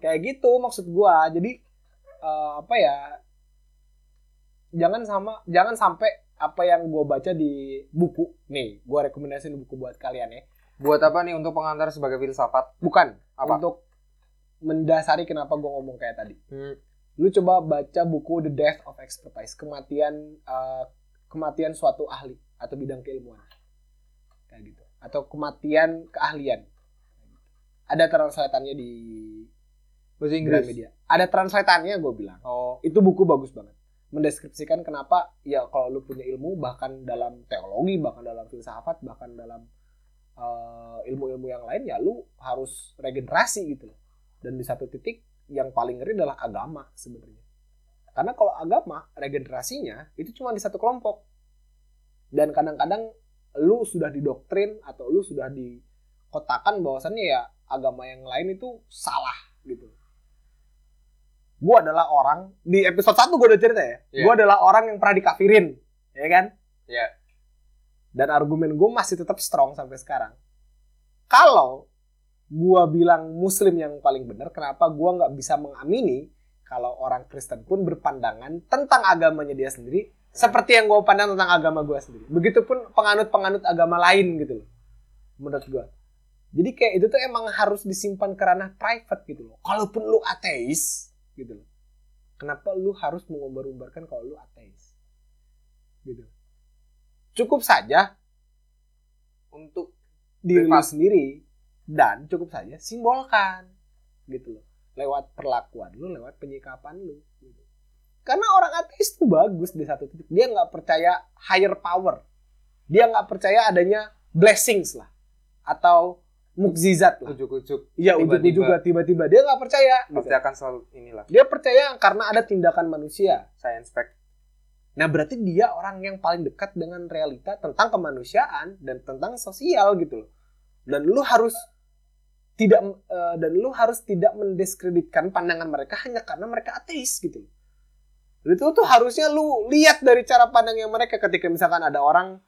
kayak gitu maksud gua. Jadi eh, apa ya? jangan sama jangan sampai apa yang gue baca di buku nih gue rekomendasiin buku buat kalian ya Buat apa nih untuk pengantar sebagai filsafat? bukan Apa? untuk mendasari kenapa gue ngomong kayak tadi Hmm. Lu coba baca buku The Death of Expertise kematian eh, kematian suatu ahli atau bidang keilmuan. Kayak gitu. Atau kematian keahlian. Ada translatannya di Bahasa Inggris. Gramedia. Ada translatannya gue bilang. Oh, itu buku bagus banget. Mendeskripsikan kenapa ya kalau lu punya ilmu bahkan dalam teologi bahkan dalam filsafat bahkan dalam eh, ilmu-ilmu yang lain ya lu harus regenerasi gitu loh. Dan di satu titik yang paling ngeri adalah agama sebenarnya. Karena kalau agama regenerasinya itu cuma di satu kelompok. Dan kadang-kadang lu sudah didoktrin atau lu sudah dikotakan bahwasannya ya agama yang lain itu salah gitu. Gue adalah orang di episode 1 gue udah cerita ya Iya. gue adalah orang yang pernah dikafirin ya kan? Iya. dan argumen gue masih tetap strong sampai sekarang. Kalau gue bilang muslim yang paling benar kenapa gue nggak bisa mengamini kalau orang Kristen pun berpandangan tentang agamanya dia sendiri seperti yang gue pandang tentang agama gue sendiri. Begitupun penganut-penganut agama lain gitu loh menurut gue jadi kayak itu tuh emang harus disimpan ke ranah private gitu loh. Kalaupun lu ateis gitu loh. Kenapa lu harus mengumbar-umbarkan kalau lu ateis? Gitu. Cukup saja untuk diri lu sendiri dan cukup saja simbolkan gitu loh lewat perlakuan lu lewat penyikapan lu gitu. karena orang ateis tuh bagus di satu titik dia nggak percaya higher power dia nggak percaya adanya blessings lah atau mukjizat lah ujuk-ujuk iya Tiba-tiba. ujuk juga tiba-tiba dia nggak percaya gitu. pasti akan selalu inilah dia percaya karena ada tindakan manusia science fact. Nah, berarti dia orang yang paling dekat dengan realita tentang kemanusiaan dan tentang sosial gitu loh. Dan lu harus tidak eh, dan lu harus tidak mendiskreditkan pandangan mereka hanya karena mereka ateis gitu loh. Itu tuh harusnya lu lihat dari cara pandang yang mereka ketika misalkan ada orang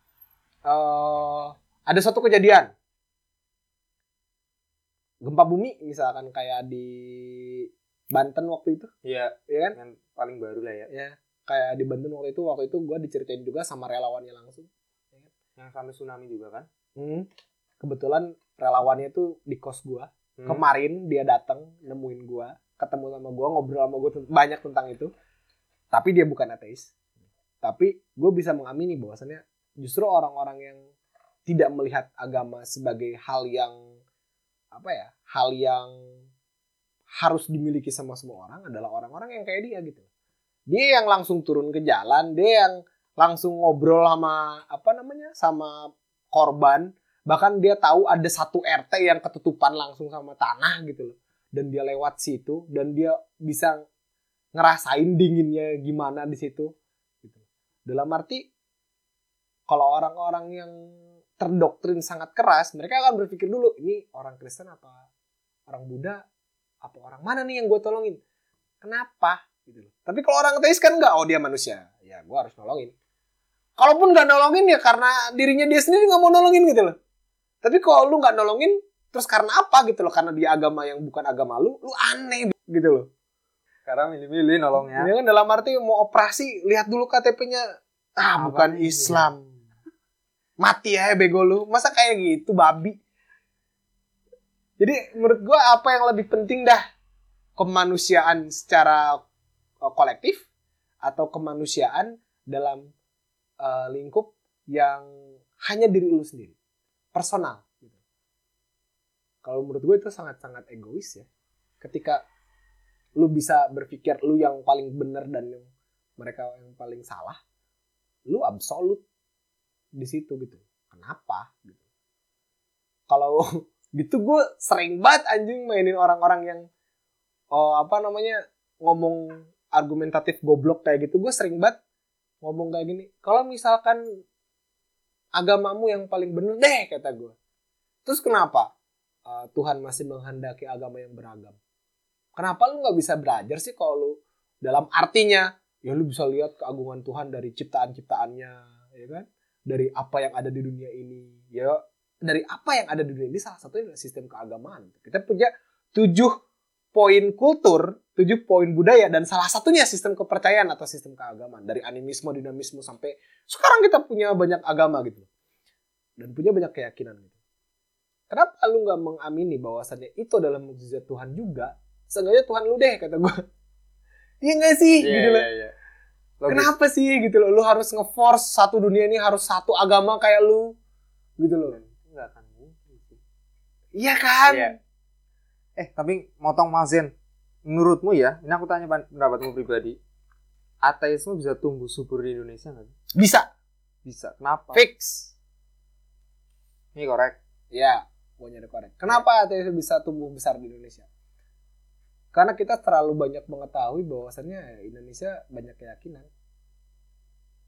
eh ada suatu kejadian gempa bumi misalkan kayak di Banten waktu itu, Iya, ya kan? yang paling baru lah ya. ya kayak di Bandung waktu itu waktu itu gue diceritain juga sama relawannya langsung Yang sampai tsunami juga kan? hmm. kebetulan relawannya itu di kos gue Hmm. kemarin dia datang nemuin gue ketemu sama gue ngobrol sama gue banyak tentang itu. Tapi dia bukan ateis. Tapi gue bisa mengamini bahwasannya justru orang-orang yang tidak melihat agama sebagai hal yang apa ya hal yang harus dimiliki sama semua orang adalah orang-orang yang kayak dia gitu. Dia yang langsung turun ke jalan dia yang langsung ngobrol sama apa namanya sama korban bahkan dia tahu ada satu RT yang ketutupan langsung sama tanah gitu loh. Dan dia lewat situ dan dia bisa ngerasain dinginnya gimana di situ gitu. dalam arti kalau orang-orang yang terdoktrin sangat keras mereka akan berpikir dulu ini orang Kristen apa orang Buddha? Apa orang mana nih yang gue tolongin? Kenapa? Gitu loh. Tapi kalau orang ateis kan enggak oh dia manusia. Ya gue harus nolongin. Kalaupun nggak nolongin ya karena dirinya dia sendiri nggak mau nolongin gitu loh tapi kalau lu nggak nolongin terus karena apa gitu loh? Karena dia agama yang bukan agama lu lu aneh gitu loh. Sekarang milih-milih nolongnya. ya kan dalam arti mau operasi lihat dulu KTP-nya ah Apa bukan nih? Islam. Mati ya bego lu. Masa kayak gitu babi? Jadi menurut gua apa yang lebih penting dah? Kemanusiaan secara uh, kolektif atau kemanusiaan dalam uh, lingkup yang hanya diri lu sendiri personal gitu. kalau menurut gue itu sangat-sangat egois ya. Ketika lu bisa berpikir lu yang paling benar dan yang mereka yang paling salah lu absolut di situ gitu. Kenapa? Gitu. Kalau gitu gue sering banget anjing mainin orang-orang yang oh apa namanya ngomong argumentatif goblok kayak gitu. Gue sering banget ngomong kayak gini. Kalau misalkan agamamu yang paling bener deh kata gue terus kenapa? Uh, Tuhan masih menghendaki agama yang beragam. Kenapa lu nggak bisa belajar sih kalau lu dalam artinya? Ya lu bisa lihat keagungan Tuhan dari ciptaan-ciptaannya ya kan? Dari apa yang ada di dunia ini. Ya dari apa yang ada di dunia ini salah satunya sistem keagamaan. Kita punya tujuh poin kultur tujuh poin budaya dan salah satunya sistem kepercayaan atau sistem keagamaan. Dari animisme dinamisme sampai sekarang kita punya banyak agama gitu. Dan punya banyak keyakinan gitu. Kenapa lu nggak mengamini bahwasannya itu adalah mukjizat Tuhan juga? Seenggaknya Tuhan lu deh kata gue iya nggak sih? Iya, gitu loh. iya. Logis. kenapa sih? Gitu loh. Lu harus ngeforce satu dunia ini harus satu agama kayak lu. Gitu loh. Nggak akan mungkin sih. iya kan? Iya. Eh, tapi motong Mazen. Menurutmu ya, ini aku tanya pendapatmu pribadi. Ateisme bisa tumbuh subur di Indonesia nggak? bisa Bisa. Kenapa? fix Ini korek. Ya, pokoknya ada korek. Kenapa ateis bisa tumbuh besar di Indonesia? Karena kita terlalu banyak mengetahui bahwasannya Indonesia banyak keyakinan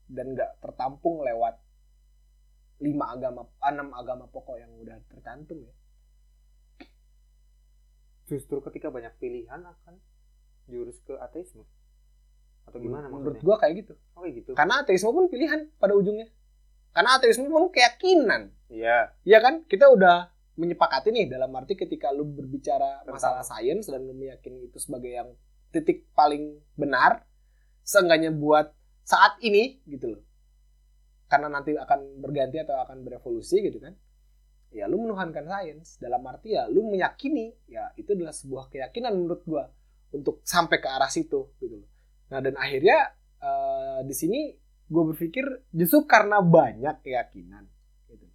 dan nggak tertampung lewat lima agama, enam agama pokok yang udah tercantum ya. Justru ketika banyak pilihan akan jurus ke ateisme. Atau gimana Menurut maksudnya? gua kayak gitu. Oh, kayak gitu. Karena ateisme pun pilihan pada ujungnya. Karena ateisme pun keyakinan. Iya. Iya kan? Kita udah menyepakati nih dalam arti ketika lu berbicara Tentang- masalah sains dan lu meyakini itu sebagai yang titik paling benar, seenggaknya buat saat ini gitu loh. Karena nanti akan berganti atau akan berevolusi gitu kan. Ya lu menuhankan sains. Dalam arti ya lu meyakini ya itu adalah sebuah keyakinan menurut gua untuk sampai ke arah situ gitu loh. Nah dan akhirnya eh, di sini gue berpikir justru karena banyak keyakinan gitu.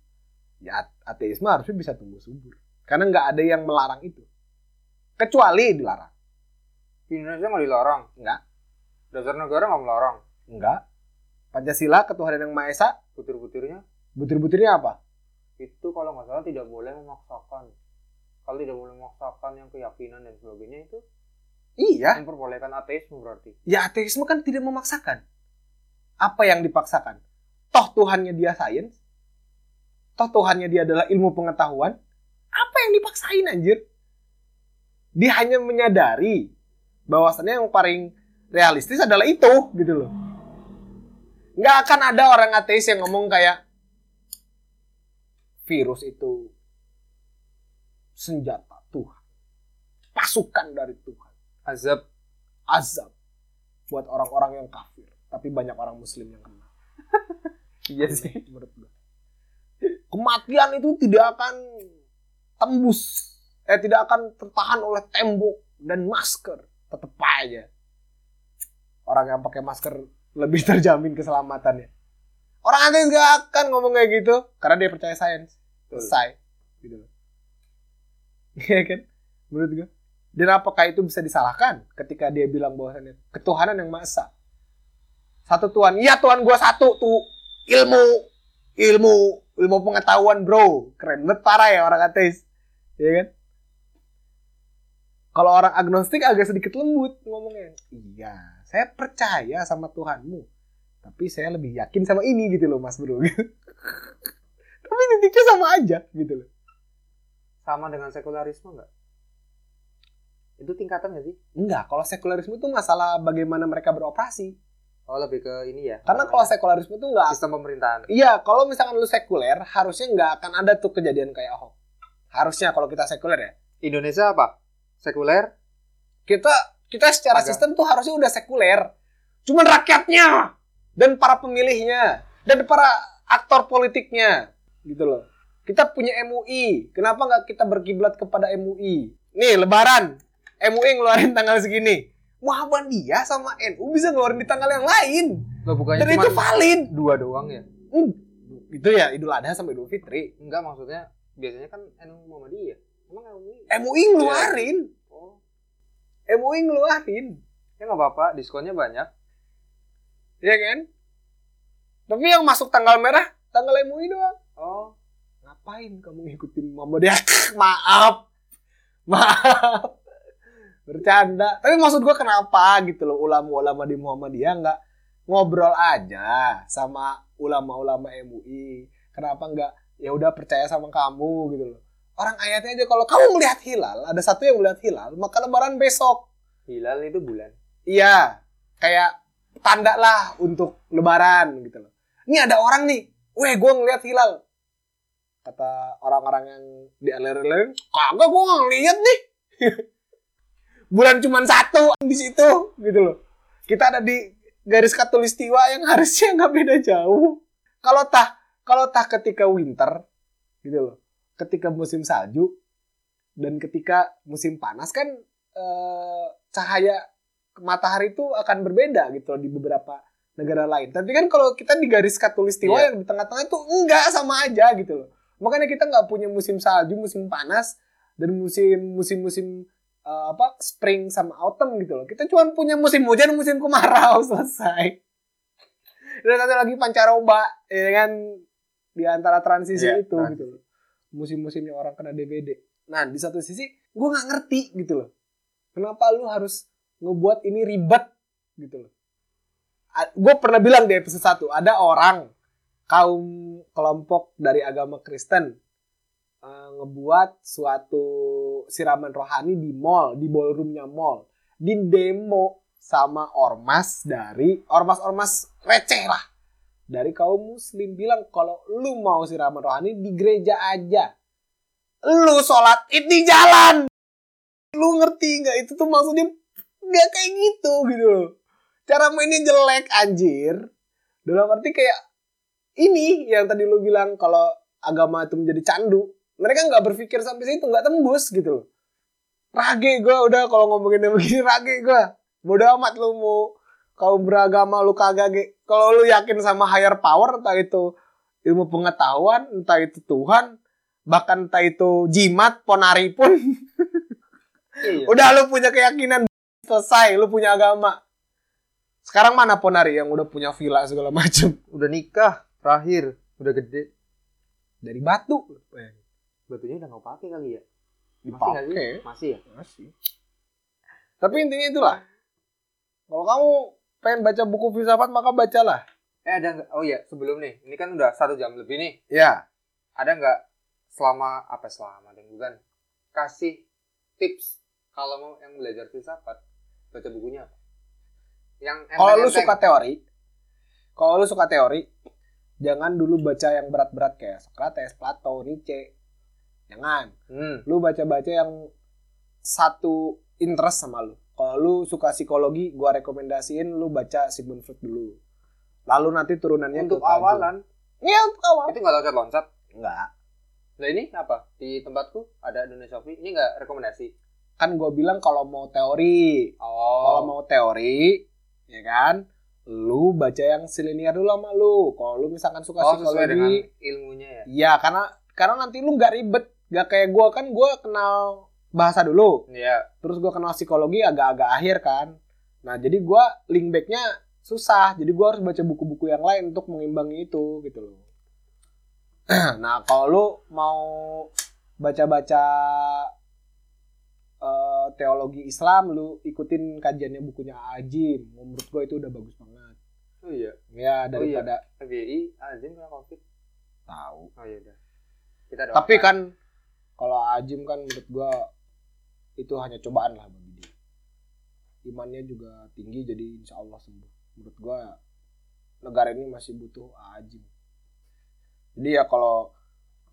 Ya ateisme harusnya bisa tumbuh subur. Karena nggak ada yang melarang itu. Kecuali dilarang. Di Indonesia nggak dilarang. Nggak. Dasar negara nggak melarang. enggak pancasila ketuhanan yang maha esa? Butir-butirnya? Butir-butirnya apa itu kalau nggak salah tidak boleh memaksakan. Kalau tidak boleh memaksakan yang keyakinan dan sebagainya itu iya. memperbolehkan ateisme berarti. ya ateisme kan tidak memaksakan. Apa yang dipaksakan? Toh Tuhannya dia sains. Toh Tuhannya dia adalah ilmu pengetahuan. Apa yang dipaksain anjir? Dia hanya menyadari bahwasannya yang paling realistis adalah itu gitu loh. Nggak akan ada orang ateis yang ngomong kayak virus itu senjata Tuhan. Pasukan dari Tuhan. Azab. Azab buat orang-orang yang kafir tapi banyak orang muslim yang kena. Iya Aneh menurut gue kematian itu tidak akan tembus eh tidak akan tertahan oleh tembok dan masker. Tetap aja. Orang yang pakai masker lebih terjamin keselamatannya orang ateis gak akan ngomong kayak gitu karena dia percaya sains. Selesai. Gitu. Loh Iya kan? Menurut gue dan apakah itu bisa disalahkan ketika dia bilang bahwasannya ketuhanan yang maha esa. Satu Tuhan. Iya Tuhan gua satu tuh. Ilmu. Ilmu. Ilmu pengetahuan bro. Keren banget parah ya orang ateis. Ya kan? Kalau orang agnostik agak sedikit lembut ngomongnya. Iya saya percaya sama Tuhanmu tapi saya lebih yakin sama ini gitu loh mas bro tapi titiknya sama aja gitu loh sama dengan sekularisme nggak? Itu tingkatan nggak sih? enggak kalau sekularisme itu masalah bagaimana mereka beroperasi Oh lebih ke ini ya. karena kalau sekularisme itu enggak sistem pemerintahan. Iya, kalau misalkan lu sekuler, harusnya nggak akan ada tuh kejadian kayak Ahok. Harusnya kalau kita sekuler ya. Indonesia apa? Sekuler? Kita kita secara Agak. sistem tuh harusnya udah sekuler. Cuman rakyatnya dan para pemilihnya dan para aktor politiknya gitu loh. Kita punya MUI. Kenapa nggak kita berkiblat kepada MUI? Nih, lebaran. MUI ngeluarin tanggal segini. Muhammadiyah sama NU bisa ngeluarin di tanggal yang lain. Lo bukannya Dan cuma itu valid. dua doang ya? Hmm, Itu ya Idul Adha sama Idul Fitri. Enggak maksudnya biasanya kan NU Muhammadiyah. Emang MUI? MUI ngeluarin. Oh, MUI ngeluarin. ya nggak apa-apa. Diskonnya banyak. Iya kan? Tapi yang masuk tanggal merah, tanggal MUI doang. Oh, Ngapain kamu ngikutin Muhammadiyah? Maaf. Maaf. Bercanda. Tapi maksud gua kenapa gitu loh ulama-ulama di Muhammadiyah nggak ngobrol aja sama ulama-ulama MUI. Kenapa nggak ya udah percaya sama kamu gitu loh. Orang ayatnya aja kalau kamu melihat hilal, ada satu yang melihat hilal, maka lebaran besok. hilal itu bulan. Iya, kayak tanda lah untuk lebaran gitu loh. Ini ada orang nih, weh gue ngeliat hilal. Kata orang-orang yang di alir-alir, kagak gue ngeliat nih. bulan cuma satu di situ gitu loh. Kita ada di garis katulistiwa yang harusnya nggak beda jauh. Kalau tah kalau tah ketika winter gitu loh, ketika musim salju dan ketika musim panas kan eh, cahaya matahari itu akan berbeda gitu loh di beberapa negara lain. Tapi kan kalau kita di garis katulistiwa Iya. yang di tengah-tengah itu enggak sama aja gitu loh. Makanya kita nggak punya musim salju, musim panas dan musim musim musim eh, apa spring sama autumn gitu loh. Kita cuma punya musim hujan, musim kemarau selesai. Dan satu lagi pancaroba, ya kan di antara transisi Iya, itu transisi. gitu loh. Musim-musimnya orang kena DBD. Nah di satu sisi gue nggak ngerti gitu loh. Kenapa lu harus ngebuat ini ribet gitu loh. Gue pernah bilang di episode 1 ada orang kaum kelompok dari agama Kristen eh, ngebuat suatu siraman rohani di mall, di ballroomnya mall, di demo sama ormas dari ormas-ormas receh lah dari kaum muslim. Bilang kalau lu mau siraman rohani di gereja aja, lu sholat id di jalan, lu ngerti nggak? Itu tuh maksudnya nggak kayak gitu gitu loh, cara mainnya jelek anjir, dalam arti kayak ini yang tadi lu bilang kalau agama itu menjadi candu mereka nggak berpikir sampai situ nggak tembus gitu loh. Rage gue udah kalau ngomongin yang begini rage gue bodoh amat lu mau kau beragama lu kagak kalau lu yakin sama higher power entah itu ilmu pengetahuan entah itu Tuhan bahkan entah itu jimat ponari pun. Iya. udah lu punya keyakinan selesai lu punya agama sekarang mana ponari yang udah punya villa segala macem Udah nikah, terakhir, udah gede. dari batu Batunya udah nggak pakai kali ya? Masih nggak sih? dipakai Masih ya? masih tapi intinya itulah kalau kamu pengen baca buku filsafat maka bacalah Eh ada? Oh iya, sebelum nih, ini kan udah satu jam lebih nih. ya Ada nggak selama apa selama dan bukan kasih tips kalau mau yang belajar filsafat baca bukunya apa? Yang kalau lu suka teori kalau lu suka teori jangan dulu baca yang berat-berat kayak Socrates, Plato, Nietzsche jangan Hmm. lu baca-baca yang satu interest sama lu. Kalau lu suka psikologi, gua rekomendasiin lu baca Sigmund Freud dulu. Lalu nanti turunannya Untuk ke awalan Iya, untuk awal. itu nggak loncat-loncat. Enggak. Nah ini apa? Di tempatku ada Indonesia. Ini nggak rekomendasi. Kan gua bilang kalau mau teori, kalau Oh. mau teori, ya kan? Lu baca yang silinier dulu sama lu. Kalau lu misalkan suka Oh psikologi, ilmunya ya. iya karena karena nanti lu nggak ribet. Gak kayak gua kan gua kenal bahasa dulu. Iya. terus gue kenal psikologi agak-agak akhir kan nah jadi gue link backnya susah jadi gue harus baca buku-buku yang lain untuk mengimbangi itu gitu loh nah kalau lu mau baca-baca eh, teologi Islam lu ikutin kajiannya bukunya Ajim menurut gue itu udah bagus banget Oh iya. ya daripada FBI Azim kena covid. tahu Oh iya udah. Kita doakan. tapi kan kalau Ajim kan menurut gua itu hanya cobaan lah bagi dia imannya juga tinggi jadi insya Allah sembuh menurut gua negara ini masih butuh Ajim jadi ya kalau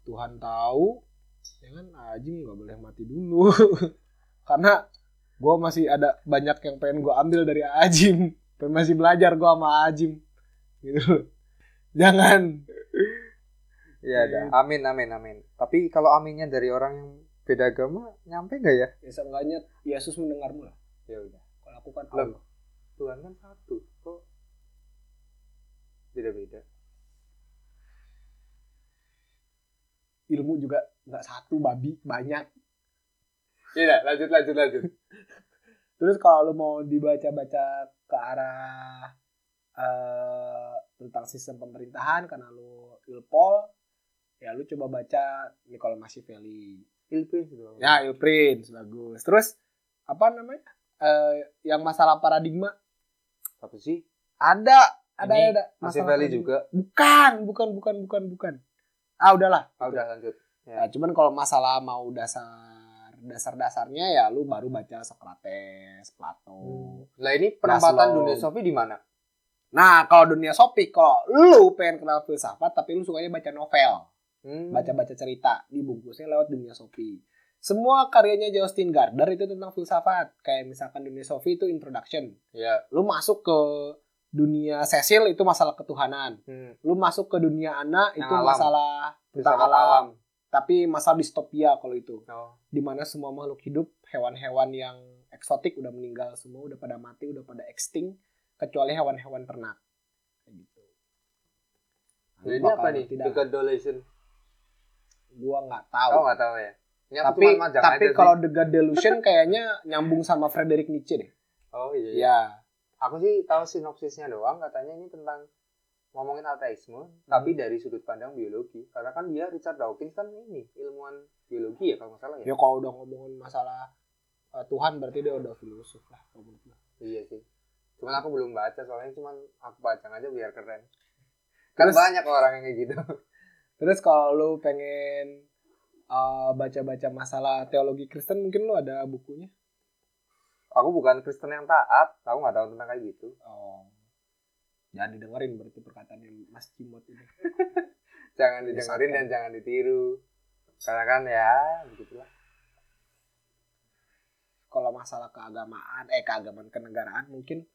Tuhan tahu ya kan Ajim nggak boleh mati dulu karena gua masih ada banyak yang pengen gua ambil dari Ajim pengen masih belajar gua sama Ajim gitu jangan Iya ada. Amin amin amin. Tapi kalau aminnya dari orang yang beda agama nyampe nggak ya? ya seenggaknya Yesus mendengarmu lah Ya udah. kalau aku kan. Allah Tuhan kan satu. Kok beda-beda? ilmu juga nggak satu babi banyak Iya, lanjut lanjut lanjut. terus kalau lu mau dibaca-baca ke arah eh, tentang sistem pemerintahan karena lu ilpol ya lu coba baca Nicola Machiavelli Ilpin gitu. ya Il Prince bagus terus apa namanya Eh, yang masalah paradigma Apa sih? ada ada Ini ada paradigma. juga. bukan bukan bukan bukan bukan ah udahlah Ah, udah lanjut. Nah, cuman kalau masalah mau dasar dasar-dasarnya ya lu baru baca Socrates, Plato. Lah ini penempatan dunia Sofi di mana? Nah, kalau dunia sopi, kalau lu pengen kenal filsafat tapi lu sukanya baca novel, Hmm. baca-baca cerita, dibungkusnya lewat dunia sopi. semua karyanya Justin Gardner itu tentang filsafat. Kayak misalkan dunia Sophie itu introduction. ya Lu masuk ke dunia Cecil itu masalah ketuhanan. hmm. Lu masuk ke dunia Ana Yang itu alam. masalah tentang alam. alam Tapi masalah distopia kalau itu. oh. Di mana semua makhluk hidup, hewan-hewan yang eksotik udah meninggal semua, udah pada mati, udah pada extinct. Kecuali hewan-hewan ternak. Kayak gitu. Jadi bakal apa nih dah. the Gua nggak tahu. oh nggak tahu ya ini tapi tapi kalau. The God Delusion kayaknya nyambung sama Friedrich Nietzsche deh. oh iya, iya. Ya. aku sih tahu sinopsisnya doang katanya ini tentang ngomongin ateisme tapi dari sudut pandang biologi. Karena kan dia Richard Dawkins kan ini ilmuwan biologi ya kalau nggak salah ya. Ya kalau udah ngomongin masalah uh, Tuhan berarti dia udah filosof lah. kalau iya sih. Cuman aku belum baca soalnya cuman aku baca aja biar keren. Kan Terus- banyak orang yang kayak gitu. Terus kalau lu pengen uh, baca-baca masalah teologi Kristen mungkin lu ada bukunya. aku bukan Kristen yang taat aku nggak tahu tentang kayak gitu. Oh. Jangan didengerin berarti perkataannya Mas Cimot ini. jangan didengerin dan jangan ditiru karena kan ya begitulah Kalau masalah keagamaan, eh keagamaan kenegaraan mungkin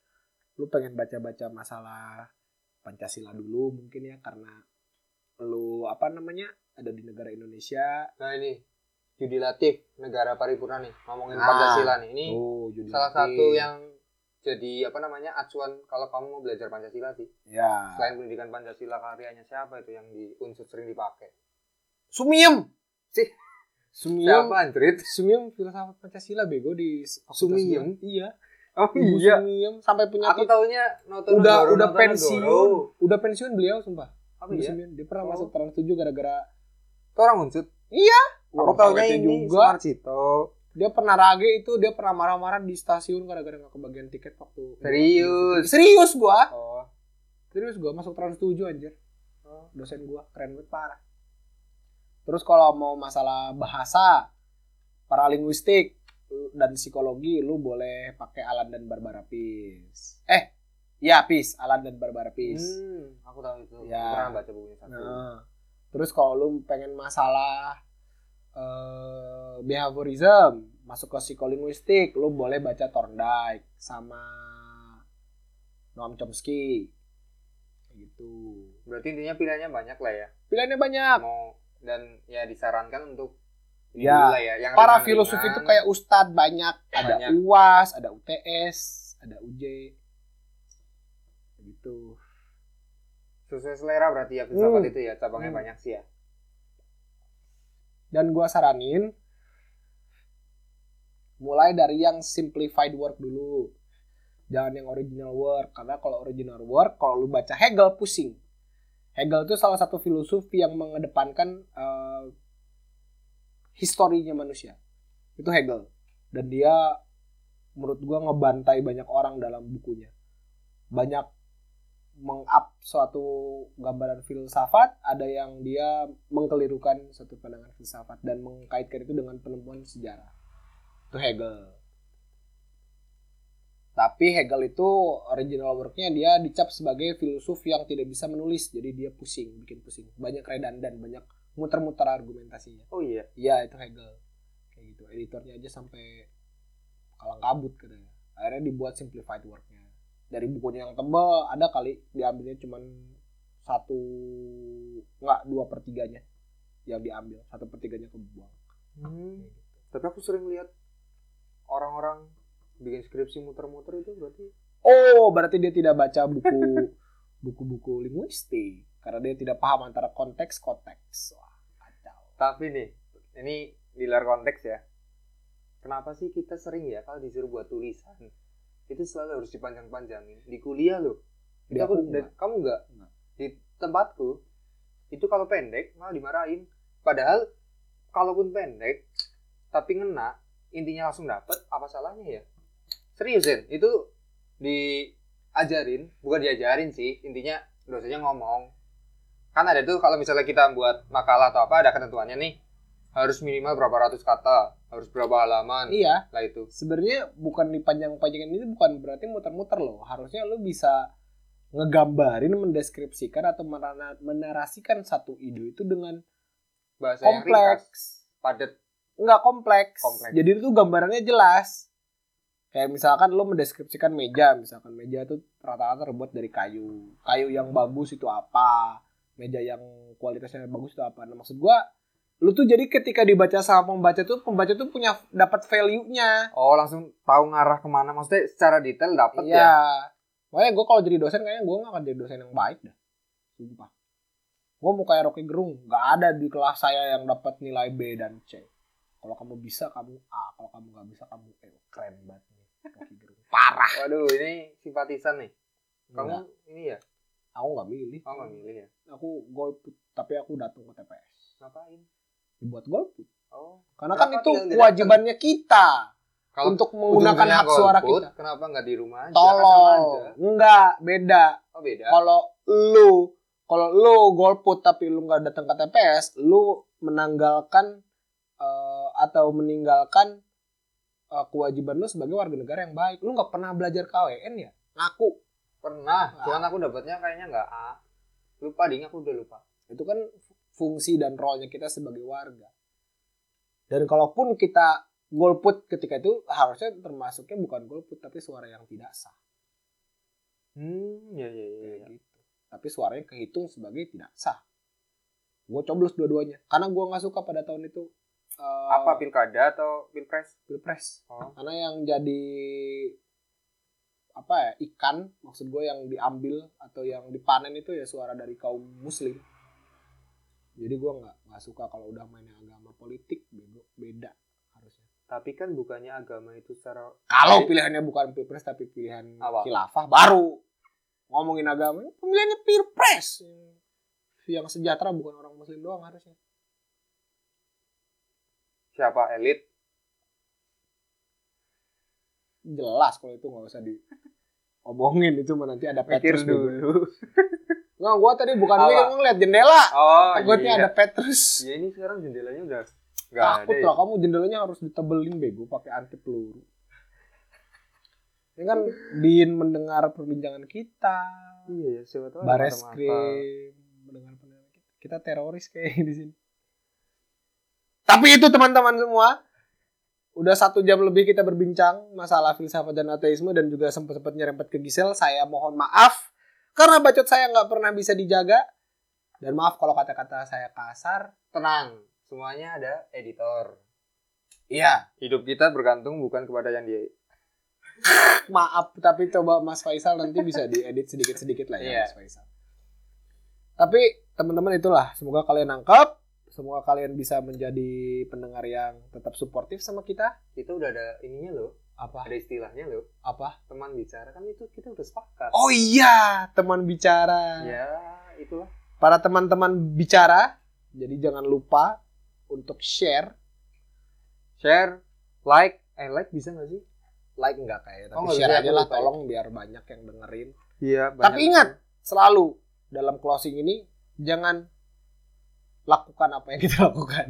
lu pengen baca-baca masalah Pancasila dulu mungkin ya karena lu apa namanya ada di negara Indonesia. nah ini Judi Latif negara paripurna nih ngomongin Nah. Pancasila nih ini Oh, judi salah satu yang jadi apa namanya acuan kalau kamu mau belajar Pancasila sih ya. selain pendidikan Pancasila karyanya siapa itu yang di unsur sering dipakai Sumiem. Sih. Sumiem. siapa Andrit Sumiem filsafat Pancasila bego di Sumiem? Iya. oh Ibu Sumiem sampai punya aku taunya Noto udah Nagoro, udah Noto pensiun. Nagoro. Udah pensiun beliau sumpah. apa Ibu ya Sumiem. Dia pernah Oh. masuk Trans 7 gara-gara orang unsur aku Orang taunya PWT ini juga. Sumarcito Dia pernah rage itu dia pernah marah-marah di stasiun gara-gara nggak kebagian tiket waktu. serius Serius gua. oh Serius gua masuk Trans 7 anjir. Oh. Dosen gua keren banget parah. Terus kalau mau masalah bahasa, paralinguistik dan psikologi lu boleh pakai Alan dan Barbara Pease. Eh, ya Peace, Alan dan Barbara Peace. hmm, aku tahu itu Ya. aku pernah baca bukunya satu Nah, terus kalau lu pengen masalah eh behaviorism, masuk ke psikolinguistik, lu boleh baca Thorndike sama Noam Chomsky. Gitu. berarti intinya pilihannya banyak lah ya Pilihannya banyak. mau dan ya disarankan untuk Ya, ya yang Para ringan-ringan. filosof itu kayak Ustadz banyak. Ada Banyak. UAS, ada UTS, ada UJ. Gitu. sesuai selera berarti ya filsafat Hmm. itu ya cabangnya Hmm. banyak sih ya Dan gua saranin mulai dari yang simplified work dulu. Jangan yang original work karena kalau original work kalau lu baca Hegel pusing. Hegel itu salah satu filosof yang mengedepankan eh, historinya manusia. Itu Hegel. Dan dia menurut gua ngebantai banyak orang dalam bukunya. Banyak mengup suatu gambaran filsafat, ada yang dia mengkelirukan suatu pandangan filsafat dan mengkaitkan itu dengan penemuan sejarah. Itu Hegel. Tapi Hegel itu original worknya dia dicap sebagai filsuf yang tidak bisa menulis, jadi dia pusing, bikin pusing. Banyak redundan, banyak muter-muter argumentasinya. oh iya Iya itu Hegel. Kayak gitu. Editornya aja sampai kalang kabut katanya. Akhirnya dibuat simplified worknya. Dari bukunya yang tebal ada kali diambilnya cuman satu nggak dua per tiganya yang diambil satu per tiganya kebuang. Hmm. tapi aku sering lihat orang-orang bikin skripsi muter-muter itu berarti Oh berarti dia tidak baca buku buku-buku linguistik karena dia tidak paham antara konteks konteks. Wah kacau. tapi nih ini di luar konteks ya kenapa sih kita sering ya kalau disuruh buat tulisan itu selalu harus dipanjang-panjangin. Di kuliah loh. Di aku, aku dan- enggak. kamu enggak? Enggak. di tempatku itu kalau pendek malah dimarahin. Padahal kalaupun pendek tapi ngena intinya langsung dapet apa salahnya ya? Serius Zen. Itu diajarin bukan diajarin sih. Intinya dosennya ngomong. Kan ada tuh kalau misalnya kita buat makalah atau apa ada ketentuannya nih harus minimal berapa ratus kata harus berapa halaman Iya lah itu sebenarnya bukan dipanjang-panjangin ini bukan berarti muter-muter loh. Harusnya lu bisa ngegambarin, mendeskripsikan atau menara- menarasikan satu ide itu dengan bahasa kompleks. padat nggak kompleks. Kompleks. Jadi itu gambarannya jelas. Kayak misalkan lo mendeskripsikan meja, misalkan meja itu rata-rata terbuat dari kayu. Kayu yang bagus itu apa? Meja yang kualitasnya bagus itu apa? Nah, maksud gua lu tuh jadi ketika dibaca sama pembaca tuh pembaca tuh punya dapat value-nya. Oh, langsung tahu ngarah ke mana. Maksudnya secara detail dapat Iya. ya. Makanya gue kalau jadi dosen kayaknya gue gak akan jadi dosen yang baik dah. Sumpah. Gue mau kayak Rocky Gerung. Gak ada di kelas saya yang dapat nilai B dan C. Kalau kamu bisa kamu A. Kalau kamu gak bisa kamu E. Keren banget nih. Rocky Gerung. Parah. Waduh, ini simpatisan nih. Kamu Enggak. ini ya? Aku gak milih. Kamu nggak milih ya? Aku golput. Tapi aku datang ke TPS. Ngapain? Dibuat golput. Oh. Karena kan itu kewajibannya kita. Kalau untuk menggunakan hak suara golput, kita. Kenapa nggak di rumah aja? Kan Tolong. Enggak. Beda. Oh beda. kalau lu kalau lu golput tapi lu nggak datang ke TPS, lu menanggalkan eh, atau meninggalkan eh, kewajiban lu sebagai warga negara yang baik. Lu nggak pernah belajar KWN ya? Ngaku. Pernah. Nah. Cuman aku dapatnya kayaknya nggak A. Lupa ding aku udah lupa. Itu kan fungsi dan role-nya kita sebagai warga. Dan kalaupun kita golput ketika itu harusnya termasuknya bukan golput tapi suara yang tidak sah. Hmm, ya ya ya. Ya. gitu. Tapi suaranya kehitung sebagai tidak sah. Gue coblos dua-duanya karena gue nggak suka pada tahun itu eh, Apa pilkada atau pilpres? pilpres Oh. karena yang jadi apa ya ikan maksud gue yang diambil atau yang dipanen itu ya suara dari kaum muslim jadi gue nggak nggak suka kalau udah mainnya agama politik bego beda harusnya. Tapi kan bukannya agama itu secara kalau pilihannya bukan pilpres tapi pilihan Apa? khilafah baru. Ngomongin agama pemilihannya pilpres. Yang sejahtera bukan orang muslim doang harusnya. Siapa? Elit? jelas kalau itu nggak usah di omongin itu nanti ada Petrus dulu. Nggak, gua tadi bukan mikir ngeliat jendela. Oh, Takutnya iya. ada Petrus. Ya ini sekarang jendelanya udah nggak ada. Takut ya. lah kamu jendelanya harus ditebelin bego pakai anti peluru. Ini kan Din mendengar perbincangan kita. Iya ya, siapa tahu ada Bares mata-mata. krim mendengar pendengar kita. Kita teroris kayak di sini. Tapi itu teman-teman semua. Udah satu jam lebih kita berbincang masalah filsafat dan ateisme dan juga sempat-sempat nyerempet ke Gisel. Saya mohon maaf karena bacot saya nggak pernah bisa dijaga. Dan maaf kalau kata-kata saya kasar. Tenang, semuanya ada editor. Iya, Hidup kita bergantung bukan kepada yang dia. maaf tapi coba Mas Faisal nanti bisa diedit sedikit-sedikit lah ya Iya. Mas Faisal. Tapi teman-teman itulah semoga kalian nangkep, semoga kalian bisa menjadi pendengar yang tetap suportif sama kita. Kita udah ada ininya loh, Apa? ada istilahnya loh. Apa? Teman bicara kan itu kita udah sepakat. Oh iya, teman bicara. Ya, itulah. Para teman-teman bicara, jadi jangan lupa untuk share. Share, like, eh like bisa nggak sih? Like enggak kayak, tapi Oh, nggak share aja lah ya. tolong biar banyak yang dengerin. Iya. Tapi ingat, selalu dalam closing ini jangan lakukan apa yang kita lakukan.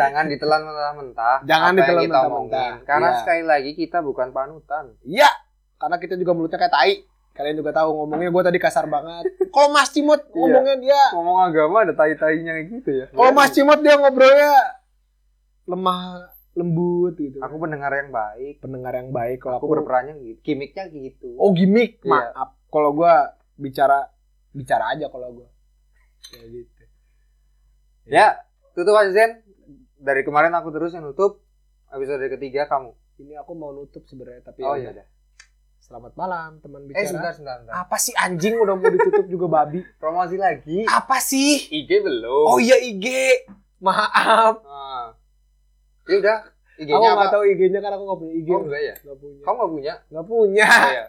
Jangan ditelan mentah-mentah. Jangan ditelan mentah-mentah. Karena Iya. sekali lagi kita bukan panutan. Iya, karena kita juga mulutnya kayak tai. Kalian juga tahu ngomongnya gue tadi kasar banget. Kalau Mas Cimot Iya. ngomongnya dia, Ngomong agama ada tai-tainya gitu ya. kalau Mas Cimot dia ngobrolnya lemah lembut gitu. Aku pendengar yang baik. pendengar yang baik. Kalau Aku aku, berperannya gitu. Gimiknya gitu. oh gimmick, Iya. maaf. Kalau gue bicara bicara aja kalau gue. Ya gitu. Ya, tutup aja Zen. Dari kemarin aku terus yang nutup. Episode ketiga kamu. Ini aku mau nutup sebenarnya tapi Oh ya iya udah. Selamat malam teman Eh bicara. sebentar, sebentar, sebentar. Apa sih anjing udah mau ditutup juga babi? Promosi lagi. Apa sih? IG belum. Oh iya IG. Maaf. Ah. Ya udah. Aku IG-nya nggak apa? tahu IG-nya kan aku nggak punya IG. Oh enggak ya? Nggak punya. Kamu nggak punya? Nggak punya. Oh, iya.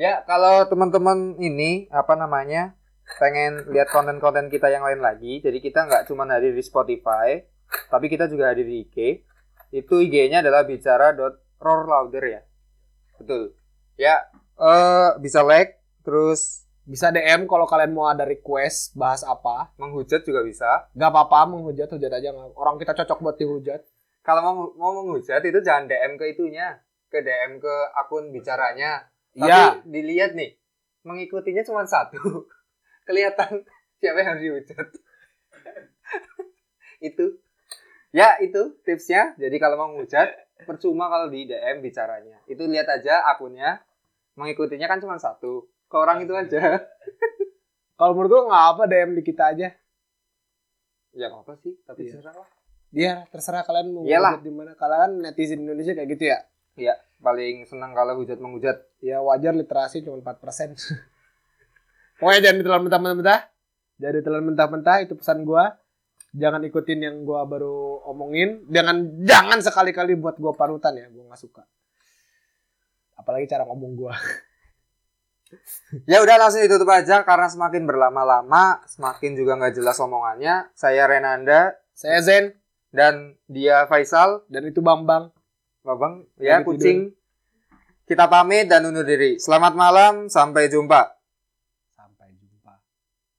Ya, kalau teman-teman ini apa namanya pengen lihat konten-konten kita yang lain lagi, jadi kita nggak cuma hadir di Spotify, tapi kita juga hadir di IG. Itu IG-nya adalah bicara.roarlouder ya. Betul. Ya, eh bisa like, terus Bisa DM kalau kalian mau ada request bahas apa. menghujat juga bisa. Gak apa-apa menghujat hujat aja nggak- orang kita cocok buat dihujat. Kalau mau mau menghujat itu jangan DM ke itunya, ke DM ke akun bicaranya. Tapi Iya. dilihat nih, mengikutinya cuma satu. Kelihatan siapa yang harus dihujat. itu. Ya itu tipsnya. Jadi kalau mau ngehujat, percuma kalau di DM bicaranya. Itu lihat aja akunnya. Mengikutinya kan cuma satu. Ke orang itu aja. Kalau menurut gua nggak apa DM di kita aja. ya nggak apa sih, tapi Iya. terserah lah. Dia terserah kalian mau Iyalah. di mana. Kalian netizen Indonesia kayak gitu ya. Iya, paling senang kalau hujat menghujat. Ya wajar literasi cuma 4%. Pokoknya jangan ditelan mentah-mentah. Jangan ditelan mentah-mentah itu pesan gua. Jangan ikutin yang gua baru omongin. Jangan jangan sekali-kali buat gua panutan ya. Gua nggak suka. Apalagi cara ngomong gua. Ya udah langsung ditutup aja karena semakin berlama-lama semakin juga nggak jelas omongannya. Saya Renanda Saya Zen dan dia Faisal, dan itu Bambang. Babang ya tidur. kucing. Kita pamit dan undur diri. Selamat malam, sampai jumpa.